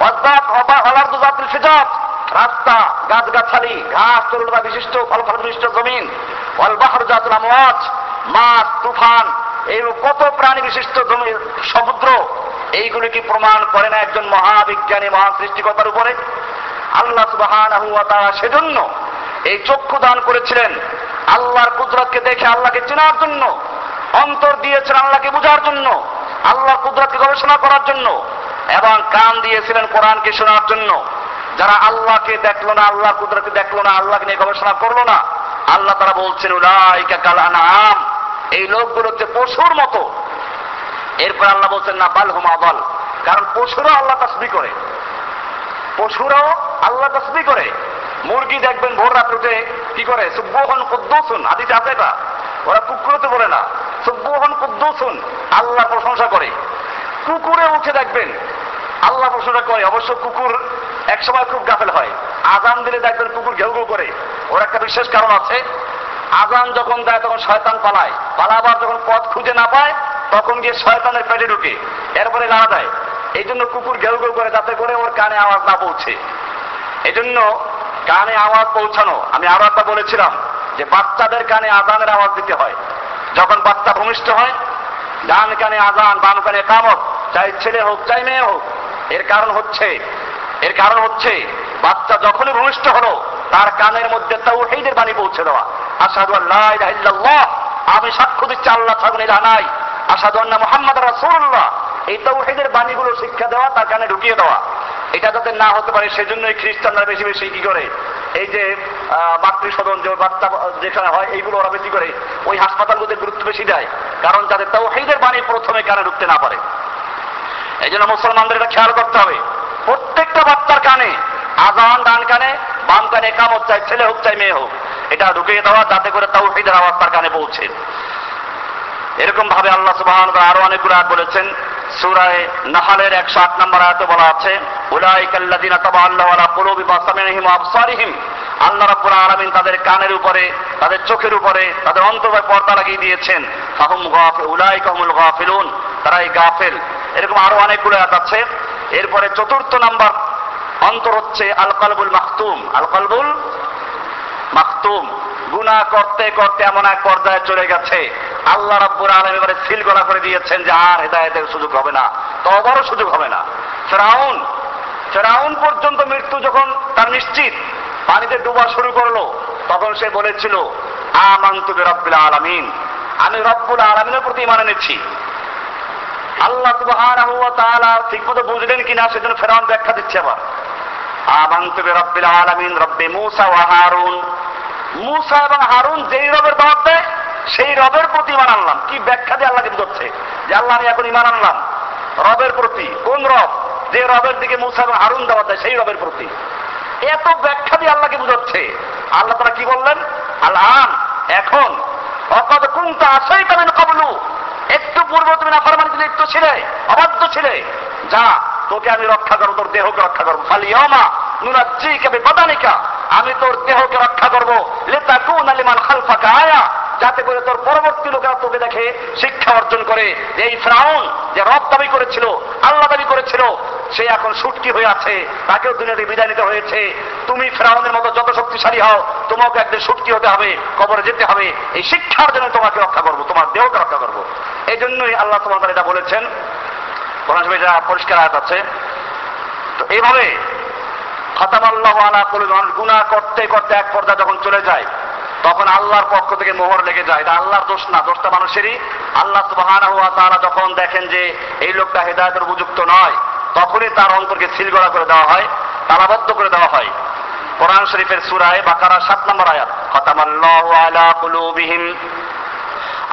অদ্দাত অলার্দ জাতির ফিজাত রাস্তা, গাছগাছালি, ঘাস, তরুণতা বিশিষ্ট ফল বিশিষ্ট জমিন, অলবাহর জাতুল আমওয়াজ মাছ, তুফান এই কত প্রাণী বিশিষ্ট সমুদ্র? এইগুলি কি প্রমাণ করে না একজন মহাবিজ্ঞানী মহান সৃষ্টিকর্তার উপরে? আল্লাহ তাআলা সেজন্য এই চক্ষু দান করেছিলেন। আল্লাহর কুদরতকে দেখে আল্লাহকে চেনার জন্য, অন্তর দিয়েছেন আল্লাহকে বোঝার জন্য, আল্লাহর কুদরতকে গবেষণা করার জন্য, এবং কান দিয়েছিলেন কোরআনকে শোনার জন্য। যারা আল্লাহকে দেখল না আল্লাহ কুদরতকে দেখল না, আল্লাহকে নিয়ে গবেষণা করল না, আল্লাহ তারা বলছেন, উলাইকা কাল আনাম এই লোকগুলো হচ্ছে পশুর মতো। এরপর আল্লাহ বলছেন, না, বাল হুমা বল। কারণ পশুরও আল্লাহ তসবি করে। পশুরাও আল্লাহ তসবি করে। মুরগি দেখবেন ভোর রাত উঠে কি করে? সুব্বহন কুদ্দুসুন। আদিতে আছে এটা। ওরা কুকুরতে বলে না। সুব্বহন কুদ্দুসুন। আল্লাহ প্রশংসা করে। কুকুরে উঠে দেখবেন, আল্লাহ প্রশংসা করে। অবশ্য কুকুর একসময় খুব গাফেল হয়। আজান দিলে দেখবেন কুকুর ঘেউ ঘেউ করে। ওর একটা বিশেষ কারণ আছে। আজান যখন দেয়, তখন শয়তান পালায়। পালাবার যখন পথ খুঁজে না পায়, তখন গিয়ে শয়তানের পেটে ঢুকে। এরপরে নাড়া দেয়। এই জন্য কুকুর ঘেউ ঘেউ করে, যাতে করে ওর কানে আওয়াজ না পৌঁছে। এই জন্য কানে আওয়াজ পৌঁছানো, আমি আরও একটা বলেছিলাম যে বাচ্চাদের কানে আজানের আওয়াজ দিতে হয়। যখন বাচ্চা ভূমিষ্ঠ হয়, ডান কানে আজান, বাম কানে কামত, চাই ছেলে হোক, চাই মেয়ে হোক, এর কারণ হচ্ছে, এর কারণ হচ্ছে, বাচ্চা যখনই ভূমিষ্ঠ হলো, তার কানের মধ্যে তাও হেইদের বাণী পৌঁছে দেওয়া। আমি সাক্ষ্য দিচ্ছি, আল্লাহ ছাগল ইলাহা আসাদু আন্না মুহাম্মদ রাসূলুল্লাহ। এই তৌহিদের বাণীগুলো শিক্ষা দেওয়া, তার কানে ঢুকিয়ে দেওয়া। এটা যাতে না হতে পারে, সেজন্যই খ্রিস্টানরা বেশি বেশি কি করে? এই যে মাতৃ সদন যে বাচ্চা যেখানে হয়, এইগুলো ওরা বেশি করে। ওই হাসপাতালগুলোতে গুরুত্ব বেশি দেয়, কারণ যাতে তৌহিদের বাণী প্রথমে কানে ঢুকতে না পারে। এই জন্য মুসলমানদের এটা খেয়াল করতে হবে। প্রত্যেকটা বাচ্চার কানে, আজান ডান কানে, বাম কানে কামত চাই, ছেলে হোক চাই, মেয়ে হোক। এটা ঢুকিয়ে দেওয়া, যাতে করে তাও তৌহিদের আওয়াজ তার কানে পৌঁছে। এরকম ভাবে আল্লাহ সুবহান আরও অনেকগুলো আয়াত বলেছেন। সূরায়ে নাহালের 108 নম্বর আয়াতে বলা আছে উলাইকাল্লাযিনা তাবাল্লাহু আলা কুলুবি বাসামিহিম ওয়া আবসারিহিম। আল্লাহ রাব্বুল আলামিন তাদের কানের উপরে, তাদের চোখের উপরে, তাদের অন্তরে পর্দা লাগিয়ে দিয়েছেন। ফাহুম গাফিল উলাইকা হুমুল গাফিলুন তারাই গাফেল। এরকম আরও অনেকগুলো আয়াত আছে। এরপরে চতুর্থ নাম্বার অন্তর হচ্ছে আল কলবুল মাখতুম। আল কলবুল মাখতুম গুনাহ করতে করতে এমন এক পর্যায়ে চলে গেছে। আল্লাহ রাব্বুল আলামিন এবারে সিল গলা করে দিয়েছেন যে আর হেদায়েতের সুযোগ হবে না তবরও সুযোগ হবে না। ফেরাউন ফেরাউন পর্যন্ত মৃত্যু যখন তার নিশ্চিত, পানিতে ডুবা শুরু করল, তখন সে বলেছিল, আমান্তু বিরাব্বিল আলামিন, আমি রব্বুল আলামিনের প্রতি ইমান এনেছি। আল্লাহ সুবহানাহু ওয়া তাআলা বুঝলেন কিনা সেজন্য ফেরাউন ব্যাখ্যা দিচ্ছে আবার। আমান্তু বিরাব্বিল আলামিন, রব্বি মূসা ওয়া হারুন। মূসা এবং হারুন যেই রবের দাওয়াত দেয়, সেই রবের প্রতি ইমান আনলাম। কি ব্যাখ্যা দিয়ে আল্লাহকে বুঝাচ্ছে যে আল্লাহ, আমি এখন ইমান আনলাম। রবের প্রতি, কোন রব? যে রবের দিকে মুসা এবং হারুন দেওয়া দেয়, সেই রবের প্রতি। এত ব্যাখ্যা দিয়ে আল্লাহকে বুঝাচ্ছে আল্লাহ তারা কি বললেন? আল্লাহ এখন, অকদ কুমতা আশাই কামেন কবলু। একটু পূর্ব তুমি না ফরমানিতে লিপ্ত ছিলে, অবাধ্য ছিলে। যা তোকে আমি রক্ষা করব, তোর দেহকে রক্ষা করব। খালি অমা নুনাজ্জি কবে বদানিকা। আমি তোর দেহকে রক্ষা করব। লেতা কুন আলিমান খালফাকা আয়া। যাতে করে তোর পরবর্তী লোকেরা তোকে দেখে শিক্ষা অর্জন করে। এই ফ্রাউন যে রব দাবি করেছিল, আল্লাহ দাবি করেছিল, সে এখন সুটকি হয়ে আছে। তাকেও দুনিয়া থেকে বিদায় নিতে হয়েছে। তুমি ফ্রাউনের মতো যত শক্তিশালী হও তোমাকে একদিন সুটকি হতে হবে, কবরে যেতে হবে। এই শিক্ষার জন্য তোমাকে রক্ষা করব, তোমার দেহকে রক্ষা করব। এই জন্যই আল্লাহ তোমাদের এটা বলেছেন কোরআন শরীফে পরিষ্কার আয়াত আছে। তো এইভাবে খতামাল্লাহ আলা কুলুবি মানুষ গুনাহ করতে করতে এক পর্দা যখন চলে যায়, তখন আল্লাহর পক্ষ থেকে মোহর লেগে যায়। এটা আল্লাহর দোষ না, দোষটা মানুষেরই। আল্লাহ সুবহানাহু ওয়া যখন দেখেন যে এই লোকটা হেদায়েতের উপযুক্ত নয়, তখনই তার অন্তরকে সিলগড়া করে দেওয়া হয়, তালাবদ্ধ করে দেওয়া হয়। কোরআন শরীফের সূরায় বাকারা সাত নম্বর আয়াত, খতামাল্লাহু আলা কুলুবিহিম।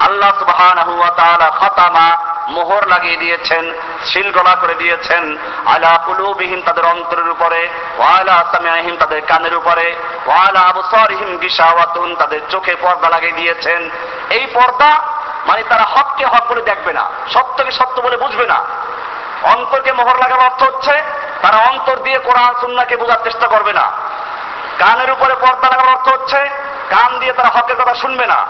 আল্লাহ সুবহানাহু ওয়া তাআলা খতামা মোহর লাগিয়ে দিয়েছেন শিলগলা করে দিয়েছেন। আলা কুলুবিহিম তাদের অন্তরের উপরে ওয়ালা সামিআহিম তাদের কানের উপরে ওয়ালা আবসারিহিম গিশাওয়াতুন তাদের চোখে পর্দা লাগিয়ে দিয়েছেন। এই পর্দা মানে তারা হককে হক বলে দেখবে না, সত্যকে সত্য বলে বুঝবে না। অন্তরকে মোহর লাগানোর অর্থ হচ্ছে, তারা অন্তর দিয়ে কোরআন সুন্নাহকে বোঝার চেষ্টা করবে না। কানের উপরে পর্দা লাগানোর অর্থ হচ্ছে, কান দিয়ে তারা হকের কথা শুনবে না,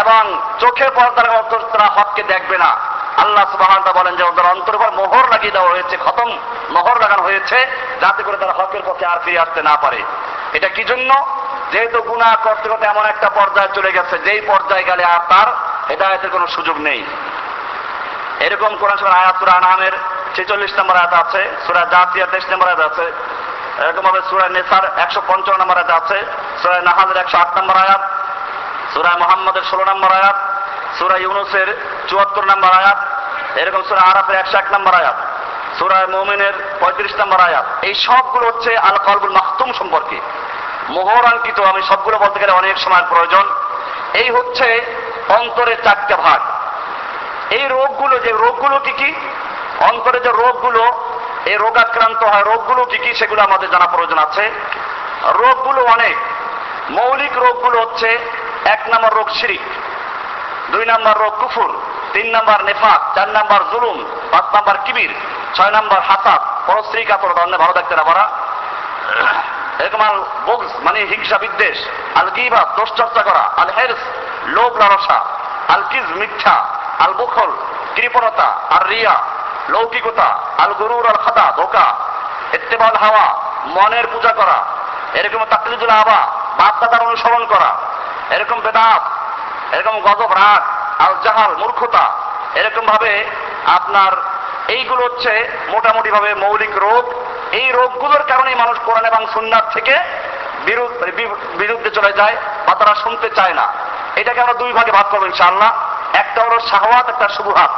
এবং চোখে পর্দা লাগানোর অর্থ তারা হককে দেখবে না। আল্লাহ সুবহান বলেন যে ওদের অন্তর উপর মোহর লাগিয়ে দেওয়া হয়েছে, খতম মোহর লাগানো হয়েছে, যাতে করে তারা হকের পক্ষে আর ফিরে আসতে না পারে। এটা কি জন্য? যেহেতু গুনাহ করতে করতে এমন একটা পর্যায়ে চলে গেছে, যেই পর্যায়ে গেলে আর তার হেদায়তের কোনো সুযোগ নেই। এরকম কোন সময় আয়াত, সুরা নামের ছেচল্লিশ নম্বর আয়াত আছে, সুরা জাতিয়া তেইশ নম্বর আয়াত আছে এরকম ভাবে সুরা নেসার একশো পঞ্চান্ন নম্বর আয়াত আছে, সুরা নাহাজের একশো আট নম্বর আয়াত, সুরা মোহাম্মদের ষোলো নম্বর আয়াত, সুরা ইউনুসের চুয়াত্তর নম্বর আয়াত, এরকম সুরা আরাফের একশো এক নম্বর আয়াত সুরায় মোমিনের পঁয়ত্রিশ নম্বর আয়াত, এই সবগুলো হচ্ছে আল কলবুল মাহতুম সম্পর্কে। মোহরাঙ্কিত, আমি সবগুলো বলতে গেলে অনেক সময় প্রয়োজন। এই হচ্ছে অন্তরের চারটা ভাগ। এই রোগগুলো, যে রোগগুলো কি কি? অন্তরে যে রোগগুলো এই রোগাক্রান্ত হয়, রোগগুলো কি কি সেগুলো আমাদের জানা প্রয়োজন আছে। রোগগুলো অনেক। মৌলিক রোগগুলো হচ্ছে এক নম্বর রোগ শিরিক, দুই নম্বর রোগ কুফুর তিন নম্বর নেফাক, চার নম্বর জুলুম, পাঁচ নম্বর কিবির, ছয় নম্বর হাসাদ। পরশ্রী কাতর ধরনের ভালো দেখতে না পারা এরকম আল মানে হিংসা বিদ্বেষ। আল গিবা, দোষ চর্চা করা। আল হেরস, লোভ লালসা। আল কিজ, মিথ্যা। আল বুখল, কৃপণতা। আর রিয়া, লৌকিকতা। আল গরুর আল খাদা ধোকা। ইত্তেবাল হাওয়া, মনের পূজা করা। এরকম তাকলিদুল আবা বাপ দাদার অনুসরণ করা। এরকম বেদাত, এরকম গজব রাগ। আল জাহাল মূর্খতা। এরকম ভাবে আপনার এইগুলো হচ্ছে মোটামুটি ভাবে মৌলিক রোগ। এই রোগগুলোর কারণে মানুষ কোরআন এবং সুন্নার থেকে বিরু- বিরুদ্ধে চলে যায় বা তারা শুনতে চায় না। এটাকে আমরা দুই ভাগে ভাগ করব ইনশাআল্লাহ। একটা হলো শাহওয়াত, একটা শুভহাত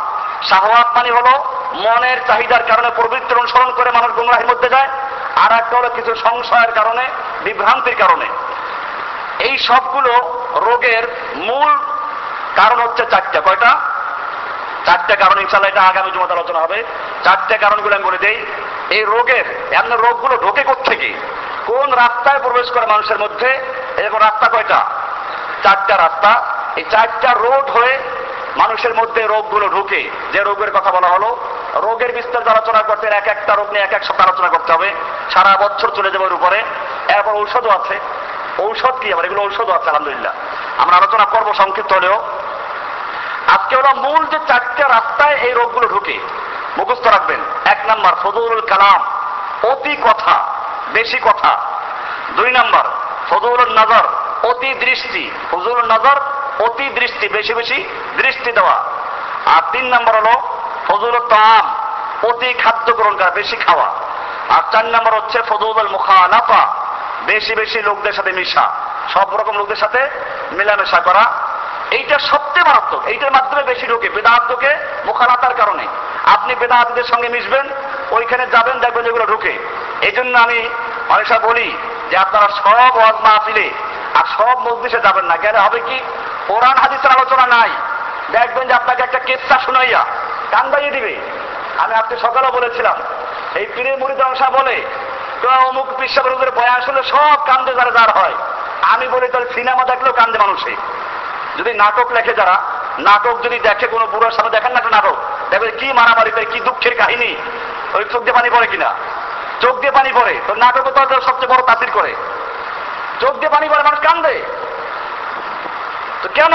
শাহওয়াত মানে হলো মনের চাহিদার কারণে প্রবৃত্তির অনুসরণ করে মানুষ গুমরাহির মধ্যে যায়। আর একটা হলো কিছু সংশয়ের কারণে, বিভ্রান্তির কারণে। এই সবগুলো রোগের মূল কারণ হচ্ছে চারটা। কয়টা? চারটে কারণ ইনশাল্লাহ এটা আগামী জমাতে আলোচনা হবে। চারটে কারণগুলো আমি বলে দেই। এই রোগের, এমন রোগগুলো ঢোকে থেকে কোন রাস্তায় প্রবেশ করে মানুষের মধ্যে? এরকম রাস্তা কয়টা? চারটা রাস্তা। এই চারটা রোড হয়ে মানুষের মধ্যে রোগগুলো ঢুকে। যে রোগের কথা বলা হলো, রোগের বিস্তারিত আলোচনা করতে এক একটা রোগ নিয়ে এক এক সপ্তাহ আলোচনা করতে হবে। সারা বছর চলে যাবে উপরে। এরপর ঔষধও আছে। ঔষধ কি আবার? এগুলো ঔষধও আছে, আলহামদুলিল্লাহ। আমরা আলোচনা করব সংক্ষিপ্ত হলেও। আজকে ওরা মূল যে চারটে রাস্তায় এই রোগগুলো ঢুকে, মুখস্থ রাখবেন। এক নাম্বার, ফজলুল কালাম, অতি কথা, বেশি কথা। দুই নাম্বার, ফজলুল নজর, অতি দৃষ্টি। ফজলুল নজর, অতি দৃষ্টি, বেশি বেশি দৃষ্টি দেওয়া। আর তিন নাম্বার হলো, ফজলুল তাম, অতি খাদ্য গ্রহণ করা, বেশি খাওয়া। আর চার নাম্বার হচ্ছে, ফজলুল মুখালাফা, বেশি বেশি লোকদের সাথে মিশা। সব রকম লোকদের সাথে মেলামেশা করা এইটা সবচেয়ে মারাত্মক, এইটার মাধ্যমে বেশি ঢোকে বেদাত ঢোকে মুখালাতার কারণে। আপনি বেদাতদের সঙ্গে মিশবেন, ওইখানে যাবেন, দেখবেন যেগুলো ঢুকে। এই জন্য আমি অনেক সময় বলি যে আপনারা সব ওয়াজ মাহফিলে আর সব মজলিসে যাবেন না। গেলে হবে কি? কোরআন, হাদিসের আলোচনা নাই। দেখবেন যে আপনাকে একটা কেসা শুনাইয়া কান বাইয়ে দিবে। আমি আজকে সকালে বলেছিলাম, এই পীরের মুড়ি দংশা বলে অমুক বিশ্বাবরদের বয়ান শুনলে সব কান্দে যারা, যার হয়। আমি বলি, তাহলে সিনেমা দেখলেও কান্দে মানুষে। যদি নাটক লেখে যারা, নাটক যদি দেখে কোনো বুড়োর সামনে দেখেন না একটা নাটক দেখবে কি মারামারি করে, কি দুঃখের কাহিনী। ওই চোখ দিয়ে পানি পড়ে কিনা? চোখ দিয়ে পানি পড়ে। তো নাটকও তো সবচেয়ে বড় তাসির করে। চোখ দিয়ে পানি পড়ে, মানুষ কান্দে তো কেন?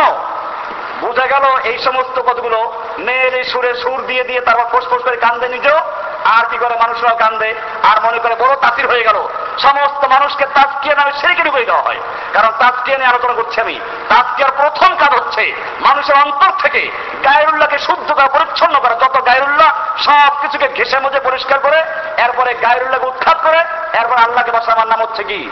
বোঝা গেল এই সমস্ত কতগুলো মেয়ের এই সুরে সুর দিয়ে দিয়ে তারপর ফোস ফোস করে কান্দে নিজেও, আর কি করে মানুষরাও কান্দে, আর মনে করে বড় তাসির হয়ে গেল। সমস্ত মানুষকে তাজকিয়া নামে সেকে ডুবে দেওয়া হয়। কারণ তাজকিয়া নিয়ে আলোচনা করছি আমি। তাজকিয়ার প্রথম কাজ হচ্ছে মানুষের অন্তর থেকে গায়রুল্লাহকে শুদ্ধ করা, পরিচ্ছন্ন করা। যত গায়রুল্লাহ, সব কিছুকে ঘেসে মধ্যে পরিষ্কার করে, এরপরে গায়রুল্লাহকে উৎখাত করে, এরপর আল্লাহকে বসা আমার নাম হচ্ছে কি?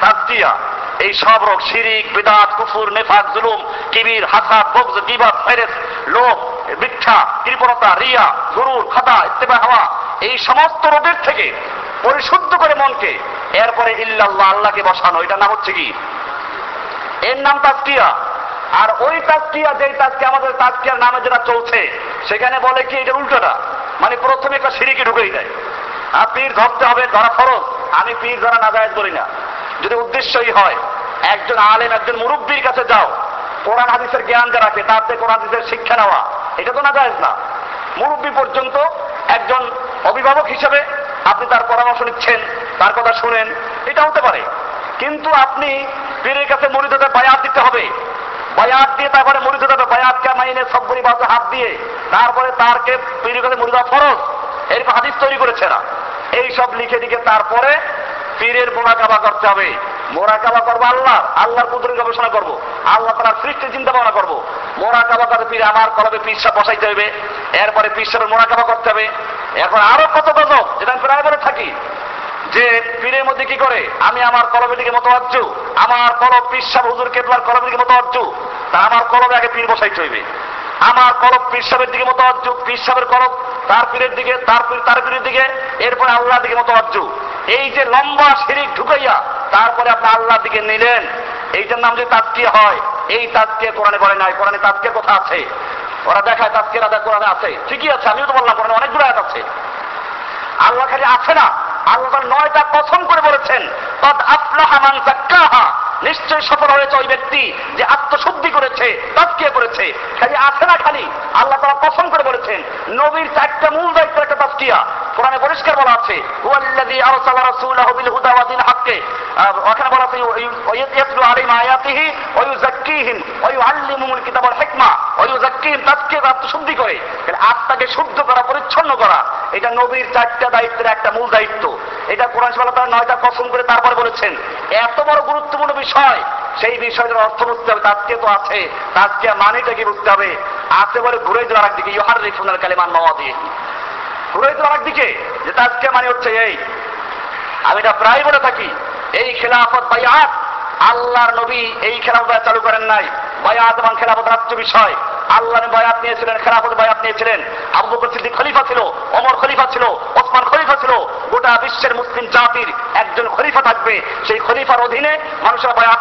তাজকিয়া। এই সব রোগ, শিরিক, বিদাত, কুফুর, নেফাক, জুলুম, কিবির, হাসাদ বগজ গিবাত ফেরেস লোভ, মিথ্যা, কৃপণতা, রিয়া গুরুর খাতা, ইত্তেবা, হাওয়া, এই সমস্ত রোগের থেকে পরিশুদ্ধ করে মনকে। এরপরে ইল্লাল্লাহ, আল্লাহকে বসানো এটা নাম হচ্ছে কি? এর নাম তাজকিয়া। আর ওই তাজকিয়া, যেই তাজকিয়া, আমাদের তাজকিয়ার নামে যেটা চলছে, সেখানে বলে কি এটা উল্টোটা? মানে প্রথমে একটা সিঁড়িকে ঢুকেই দেয়। আর পীর ধরতে হবে, ধরা ফরজ। আমি পীর ধরা না বলি না। যদি উদ্দেশ্যই হয়, একজন আলেম, একজন মুরব্বীর কাছে যাও, কোরআন, হাদিসের জ্ঞান যা রাখে তার থেকে কোরআন, হাদিসের শিক্ষা নেওয়া, এটা তো না যায় না। মুরব্বী পর্যন্ত একজন অভিভাবক হিসেবে আপনি তার পরামর্শ নিচ্ছেন, তার কথা শুনেন, এটা হতে পারে। কিন্তু আপনি পীরের কাছে মরিদ হতে বায়াত দিতে হবে। বায়াত দিয়ে তারপরে মরিদ হতে হবে মাইনে সব্বরি বাজে হাত দিয়ে, তারপরে তারকে পীরের কাছে মরিদ ফরজ। এরকম হাদিস তৈরি করেছে না এই সব লিখে লিখে তারপরে পীরের মোরাকাবা করতে হবে। মোরাকাবা করব আল্লাহ, আল্লাহর কুদুরি গবেষণা করব। আল্লাহ তার সৃষ্টি চিন্তা ভাবনা করব। মোরাকাবা করে পীর, আমার কলবে পিসা বসাইতে হবে। এরপরে পিসাবের মোরাকাবা করতে হবে। এখন আরও কত গজব যেটা আমি প্রায় বলে থাকি। যে পীরের মধ্যে কি করে? আমি আমার কলবের দিকে মতো অজ্জু আমার কলব পিসাব হুজুর কেবলার কলবের দিকে মতো অজ্জু তা আমার কলবে আগে পীর বসাইতে হইবে। আমার কলব পিসাবের দিকে মতো অজ্জু পিসাবের কলব তার পীরের দিকে, তার পীর, তার পীরের দিকে, এরপরে আল্লাহর দিকে মতো অজ্জু এই যে লম্বা সিঁড়ি ঢুকাইয়া তারপরে আপনি আল্লাহর দিকে নিলেন এইটার নাম যে তাজকিয়া হয়, এই তাজকিয়া কোরআনে বলে নাই, কোরআনে তাজকিয়ার কথা আছে? ওরা দেখায় তাজকিয়ার আদা কোরআনে আছে। ঠিকই আছে, আমিও তো বললাম কোরআনে অনেকগুলো আয়াত আছে। আল্লাহ খালি আছে না, আল্লাহ নয়টা কথন করে বলেছেন তদ আফলাহা মান জাক্কাহা নিশ্চয় সফল হয়েছে ওই ব্যক্তি যে আত্মশুদ্ধি করেছে, তাজকিয়া করেছে। খালি আছে না খালি? আল্লাহ তারা পছন্দ করে বলেছেন, নবীর চারটা মূল দায়িত্ব একটা তাজকিয়া। কোরআনে পরিষ্কার বলা আছে, হুয়াল্লাযী আরসালা রাসূলাহু বিল হুদা ওয়া দিন হাক্কে। ওখানে বলা আছে ইয়াতলু আলাইহিম আয়াতিহি ওয়া ওয়া কিতাব ওয়াল হিকমা। ওয়া করে। তাহলে আত্মাকে শুদ্ধ করা, পরিচ্ছন্ন করা, এটা নবীর চারটা দায়িত্বের একটা মূল দায়িত্ব। এটা কোরআন সাল্লাহ তারা নয়টা পছন্দ করে তারপরে বলেছেন। এত বড় গুরুত্বপূর্ণ বিষয়, সেই বিষয়টার অর্থ বুঝতে হবে তাজকে তো আছে। তাজকে মানেটা কি বুঝতে হবে? আছে বলে ঘুরে যাওয়ার একদিকে ইহার রিফুনার কালেমান মাওয়া দিয়ে ঘুরে যাওয়ার একদিকে, যে তাজকে মানে হচ্ছে এই। আমি এটা প্রায় বলে থাকি, এই খেলাফত বায়াত, আল্লাহর নবী এই খেলাফত চালু করেন নাই। বায়াত এবং খেলাফত রাষ্ট্র বিষয়। আল্লাহ বায়াত নিয়েছিলেন খেলাফত বায়াত নিয়েছিলেন। আবু বকর সিদ্দিক খলিফা ছিল অমর খলিফা ছিল, ওসমান খলিফা ছিল। গোটা বিশ্বের মুসলিম জাতির একজন খলিফা থাকবে। সেই খলিফার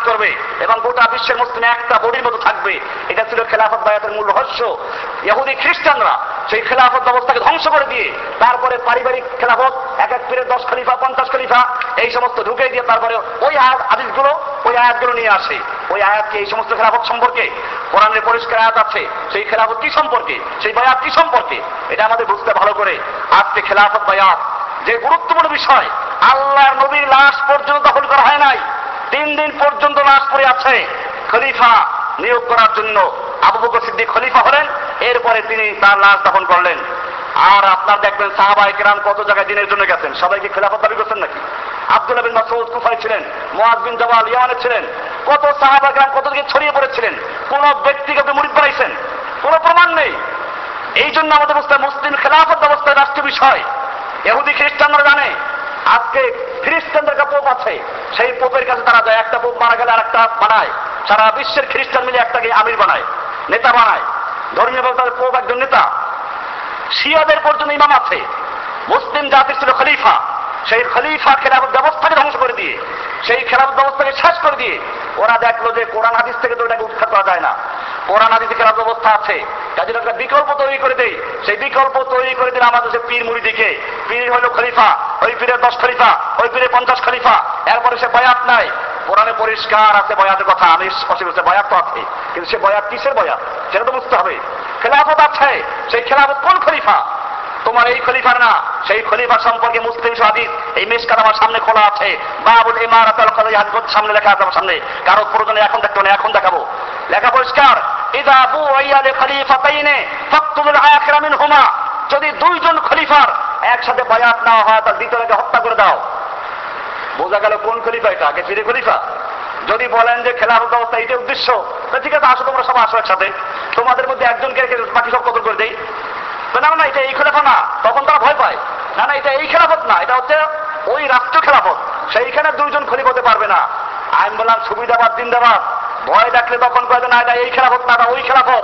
করবে এবং গোটা বিশ্বের মুসলিম একটা বডির মতো থাকবে। এটা ছিল খেলাফত বায়াতের মূল রহস্য। ইহুদি খ্রিস্টানরা সেই খেলাফত ব্যবস্থাকে ধ্বংস করে দিয়ে তারপরে পারিবারিক খেলাফত, এক এক পীরের দশ খলিফা, পঞ্চাশ খলিফা, এই সমস্ত ঢুকে দিয়ে তারপরে ওই আয়াত আদিসগুলো ওই আয়াতগুলো নিয়ে আসে। ওই আয়াতকে এই সমস্ত খেলাফত সম্পর্কে? কোরআনের পরিষ্কার আয়াত আছে। সেই খেলাফত কি সম্পর্কে? সেই বায়াত কি সম্পর্কে? এটা আমাদের বুঝতে ভালো করে। আজকে খেলাফত বায়াত যে গুরুত্বপূর্ণ বিষয়, আল্লাহর নবীর লাশ পর্যন্ত দখল করা হয় নাই। তিন দিন পর্যন্ত লাশ পড়ে আছে খলিফা নিয়োগ করার জন্য আবু বকর সিদ্দিক খলিফা হলেন, এরপরে তিনি তার লাশ দখল করলেন। আর আপনার দেখবেন সাহাবাই কেরাম কত জায়গায় দিনের জন্য গেছেন। সবাইকে খেলাফত দাবি করছেন নাকি? আব্দুল্লাহ বিন মাসউদ কুফায় ছিলেন মুয়াজ বিন জামাল ইয়ামানে ছিলেন, কত সাহাবা কেরাম কত দিকে ছড়িয়ে পড়েছিলেন, কোন ব্যক্তিগত মুরিদ বানাইছেন? কোন প্রমাণ নেই। এই জন্য আমাদের হয় মুসলিম খেলাফত ব্যবস্থায় রাষ্ট্রীয় বিষয় এহুদি খ্রিস্টানরা জানে আজকে খ্রিস্টানদের একটা পোপ আছে। সেই পোপের কাছে তারা যায়। একটা পোপ মারা গেলে আর একটা বানায়। সারা বিশ্বের খ্রিস্টান মিলে একটাকে আমির বানায়, নেতা বানায়। ধর্মীয় তাদের পোপ একজন নেতা। শিয়াদের পর্যন্ত ইমাম আছে। মুসলিম জাতির ছিল খলিফা। সেই খলিফা খেলাফত ব্যবস্থাকে ধ্বংস করে দিয়ে, সেই খেলাফত ব্যবস্থাকে শেষ করে দিয়ে, ওরা দেখল যে কোরআন হাদিস থেকে তো এটাকে উৎখাত করা যায় না। কোরআন আদিতে খেলার ব্যবস্থা আছে। কাজে একটা বিকল্প তৈরি করে দেই। সেই বিকল্প তৈরি করে দিলে আমাদের সে পীর মুড়িদিকে পীর হলো খলিফা, ওই পীরের দশ খলিফা, ওই পীরের পঞ্চাশ খলিফা। এরপরে সে বয়াত নাই। কোরআনে পরিষ্কার আছে বয়াতের কথা আমি স্পষ্ট বলছি বয়াত তো আছে কিন্তু সে বয়াত কিসের বয়াত? সেটা তো বুঝতে হবে। খেলাফত আছে। সেই খেলাফত কোন খলিফা? তোমার এই খলিফার না, সেই খলিফা সম্পর্কে মুসলিম হাদিস এই মিসকাত আমার সামনে খোলা আছে। বাবুল ইমারাত আল কাদাই হাদিস সামনে লেখা আছে আমার সামনে। কারও প্রয়োজনে এখন দেখতে না, এখন দেখাবো। লেখা পরিষ্কার, ইদা আবু আইয়ালে খলিফাতাইনে ফাকতুল আখিরা মিনহুমা। যদি দুইজন খলিফার একসাথে বায়াত না হয় তার দ্বিতীয়কে হত্যা করে দাও। বোঝা গেল কোন খলিফা এটা, আগে ফিরে খলিফা। যদি বলেন যে খেলাফত ব্যবস্থা এইটা উদ্দেশ্য ঠিক আছে, আসো তোমরা সব আসো একসাথে। তোমাদের মধ্যে একজনকে বাকি সব কতল করে তো না না এটা এই খেলাফত না। তখন তারা ভয় পায়। না না, এটা এই খেলাফত না, এটা হচ্ছে ওই রাষ্ট্র খেলাফত। সেইখানে দুইজন খলিফ হতে পারবে না। আমি বললাম সুবিধাবাদ জিন্দাবাদ ভয় দেখলে তখন কয়ে না, এটা এই খেলাফত না, এটা ওই খেলাফত।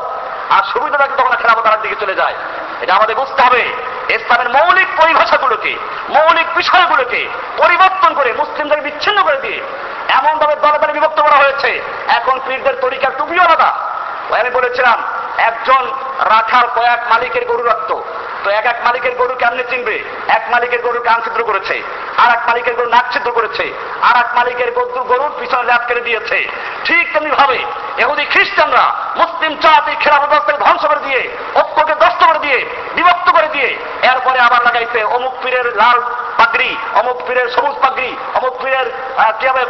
আর সুবিধা থাকলে তখন খেলাফত আর দিকে চলে যায়। এটা আমাদের বুঝতে হবে। ইসলামের মৌলিক পরিভাষাগুলোকে, মৌলিক বিষয়গুলোকে পরিবর্তন করে মুসলিমদের বিচ্ছিন্ন করে দিয়ে এমনভাবে দলে দলে বিভক্ত করা হয়েছে। এখন পীরদের তরিকার টুপিও আলাদা। আমি বলেছিলাম, একজন রাখাল কয়েক মালিকের গরু রাখতো। তো এক এক মালিকের গরু কেমনে চিনবে? এক মালিকের গরু কান ছিদ্র করেছে আর এক মালিকের গরু নাক ছিদ্র করেছে আর এক মালিকের গরু গরুর পিছনে ল্যাপ কেটে দিয়েছে। ঠিক তেমনি ভাবে এহুদি খ্রিস্টানরা মুসলিম জাতি খেলা ব্যবস্থাকে ধ্বংস করে দিয়ে ঐক্যকে নষ্ট করে দিয়ে, বিভক্ত করে দিয়ে, এরপরে আবার লাগাইছে অমুক পীরের লাল পাগড়ি, অমুক পীরের সবুজ পাগড়ি, অমুক পীরের কি হবে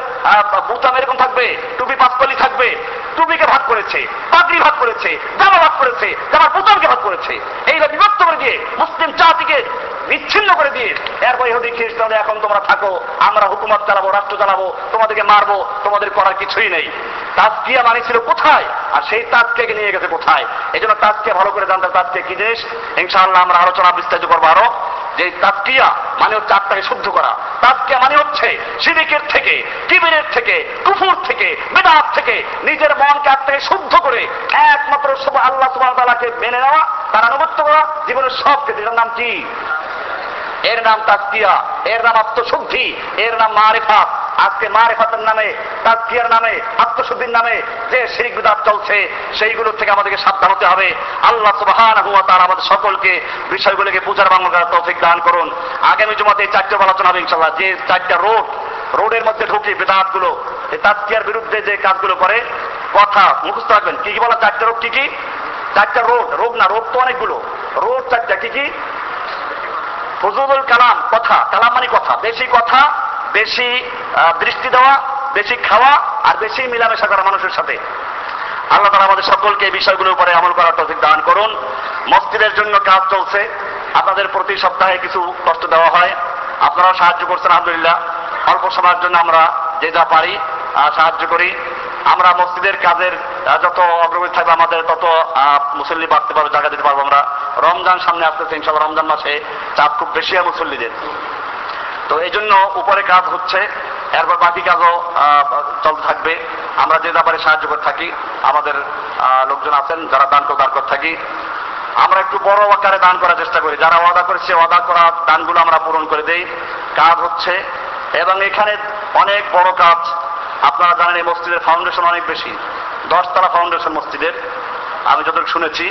বুতাম এরকম থাকবে, টুপি পাঁচকলি থাকবে, টুপিকে ভাগ করেছে, পাগড়ি ভাগ করেছে, জামা ভাগ করেছে, জামার বুতামকে ভাগ করেছে। এইভাবে দিয়ে মুসলিম জাতিকে বিচ্ছিন্ন করে দিয়ে, এরপরে ইহুদি, খ্রিস্টান, এখন তোমরা থাকো, আমরা হুকুমত চালাবো, রাষ্ট্র চালাবো, তোমাদেরকে মারবো, তোমাদের করার কিছুই নেই। তাজকিয়া মানে ছিল কোথায়? আর সেই তাজকিয়াকে নিয়ে গেছে কোথায়? এই জন্য তাজকিয়া ভালো করে জানতে তাজকিয়া কি জিনিস? ইনশাআল্লাহ আমরা আলোচনা বিস্তারিত করব আরও। যে তাজকিয়া মানে হচ্ছে আত্মাকে শুদ্ধ করা। তাজকিয়া মানে হচ্ছে সিরিকের থেকে, কিবিরের থেকে, কুফুর থেকে, বেদাত থেকে নিজের মনকে আত্মাকে শুদ্ধ করে একমাত্র আল্লাহ সুবাহ তালাকে মেনে নেওয়া, তার আনুগত্য করা, জীবনের সব ক্ষেত্রে নাম কি? এর নাম তাজকিয়া, এর নাম আত্মশুদ্ধি, এর নাম মারেফাত। আজকে মারেফাতের নামে, তাজকিয়ার নামে, আত্মশুদ্ধির নামে যে শিরিক বিদাত চলছে, সেইগুলো থেকে আমাদেরকে সাবধান হতে হবে। আল্লাহ সুবহানাহু হুয়া তার আমাদের সকলকে বিষয়গুলোকে পূজার বাংলা করার তৌফিক দান করুন। আগামী জমাতে এই চারটে আলোচনা হবে ইনশাআল্লাহ। যে চারটা রোড, রোডের মধ্যে ঢুকি বেদাতগুলো এই তাজকিয়ার বিরুদ্ধে যে কাজগুলো করে, কথা মুখস্থ রাখবেন। কি কি বলা চারটা রোগ কি কি? চারটা রোড, রোগ না, রোগ তো অনেকগুলো। রোড চারটা, কি কি? ফজলুল কালাম, কথা। কালাম মানে কথা। বেশি কথা বেশি দৃষ্টি দেওয়া, বেশি খাওয়া আর বেশি মিলামেশা করা মানুষের সাথে। আল্লাহ তালা আমাদের সকলকে এই বিষয়গুলোর উপরে আমল করার তৌফিক দান করুন। মসজিদের জন্য কাজ চলছে। আপনাদের প্রতি সপ্তাহে কিছু কষ্ট দেওয়া হয়। আপনারাও সাহায্য করছেন, আলহামদুলিল্লাহ। অল্প সময়ের জন্য আমরা যে যা পারি সাহায্য করি। আমরা মসজিদের কাজের যত অগ্রগতি থাকবে আমাদের, তত মুসল্লি বাড়তে পারব, জায়গা দিতে পারব আমরা। রমজান সামনে আসতেছে ইনশাল্লাহ রমজান মাসে চাপ খুব বেশি হয় মুসল্লিদের। তো এই জন্য উপরে কাজ হচ্ছে, এরপর বাকি কাজও চলতে থাকবে। আমরা যে ব্যাপারে সাহায্য করে থাকি, আমাদের লোকজন আছেন, যারা দান দান করে থাকি। আমরা একটু বড় আকারে দান করার চেষ্টা করি। যারা ওয়াদা করেছে ওয়াদা করা দানগুলো আমরা পূরণ করে দেই। কাজ হচ্ছে, এবং এখানে অনেক বড় কাজ। আপনারা জানেন, এই মসজিদের ফাউন্ডেশন অনেক বেশি। দশতলা ফাউন্ডেশন মসজিদের। আমি যতটুকু শুনেছি।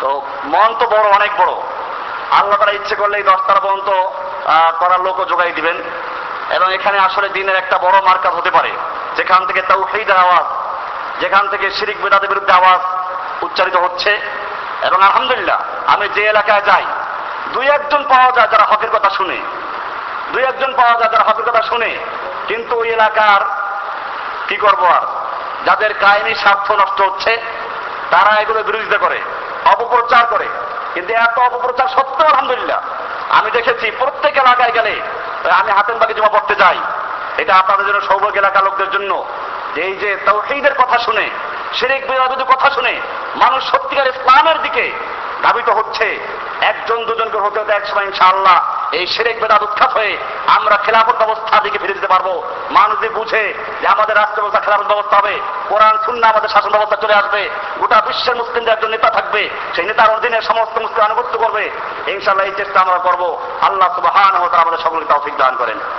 তো মন তো বড়, অনেক বড়। আল্লাহ তারা ইচ্ছে করলে এই দশতলা পর্যন্ত করার লোকও যোগাই দিবেন। এবং এখানে আসলে দিনের একটা বড় মার্কাজ হতে পারে। যেখান থেকে তাওহীদের আওয়াজ, যেখান থেকে শিরিক বেদাতের বিরুদ্ধে আওয়াজ উচ্চারিত হচ্ছে। এবং আলহামদুলিল্লাহ, আমি যে এলাকায় যাই, দুই একজন পাওয়া যায় যারা হকের কথা শুনে। দুই একজন পাওয়া যায় যারা হকের কথা শুনে। কিন্তু ওই এলাকার কি করব আর? যাদের কাহিনী স্বার্থ নষ্ট হচ্ছে, তারা এগুলো বিরোধিতা করে, অপপ্রচার করে। কিন্তু এত অপপ্রচার সত্ত্বেও আলহামদুলিল্লাহ আমি দেখেছি প্রত্যেক এলাকায় গেলে আমি হাতের বাকি জমা পড়তে যাই। এটা আপনাদের জন্য সৌভাগ্য এলাকার লোকদের জন্য। এই যে তৌহিদের কথা শুনে, শিরিক বিরাজের কথা শুনে মানুষ সত্যিকার ইসলামের দিকে ধাবিত হচ্ছে। একজন দুজনকে হতে হতে একসময় ইনশাআল্লাহ এই সেরেক বেদাত উৎখাত হয়ে আমরা খেলাফত ব্যবস্থা দিকে ফিরে দিতে পারব। মানুষ বুঝে যে আমাদের রাষ্ট্র ব্যবস্থা খেলাফত ব্যবস্থা হবে, কোরআন শূন্য আমাদের শাসন ব্যবস্থা চলে আসবে, গোটা বিশ্বের মুসলিমদের একজন নেতা থাকবে, সেই নেতার অধীনে সমস্ত মুসলিম আনুগত্য করবে ইনশাল্লাহ এই চেষ্টা আমরা করব। আল্লাহ সুবাহ আমাদের সকলকে তৌফিক দান করেন।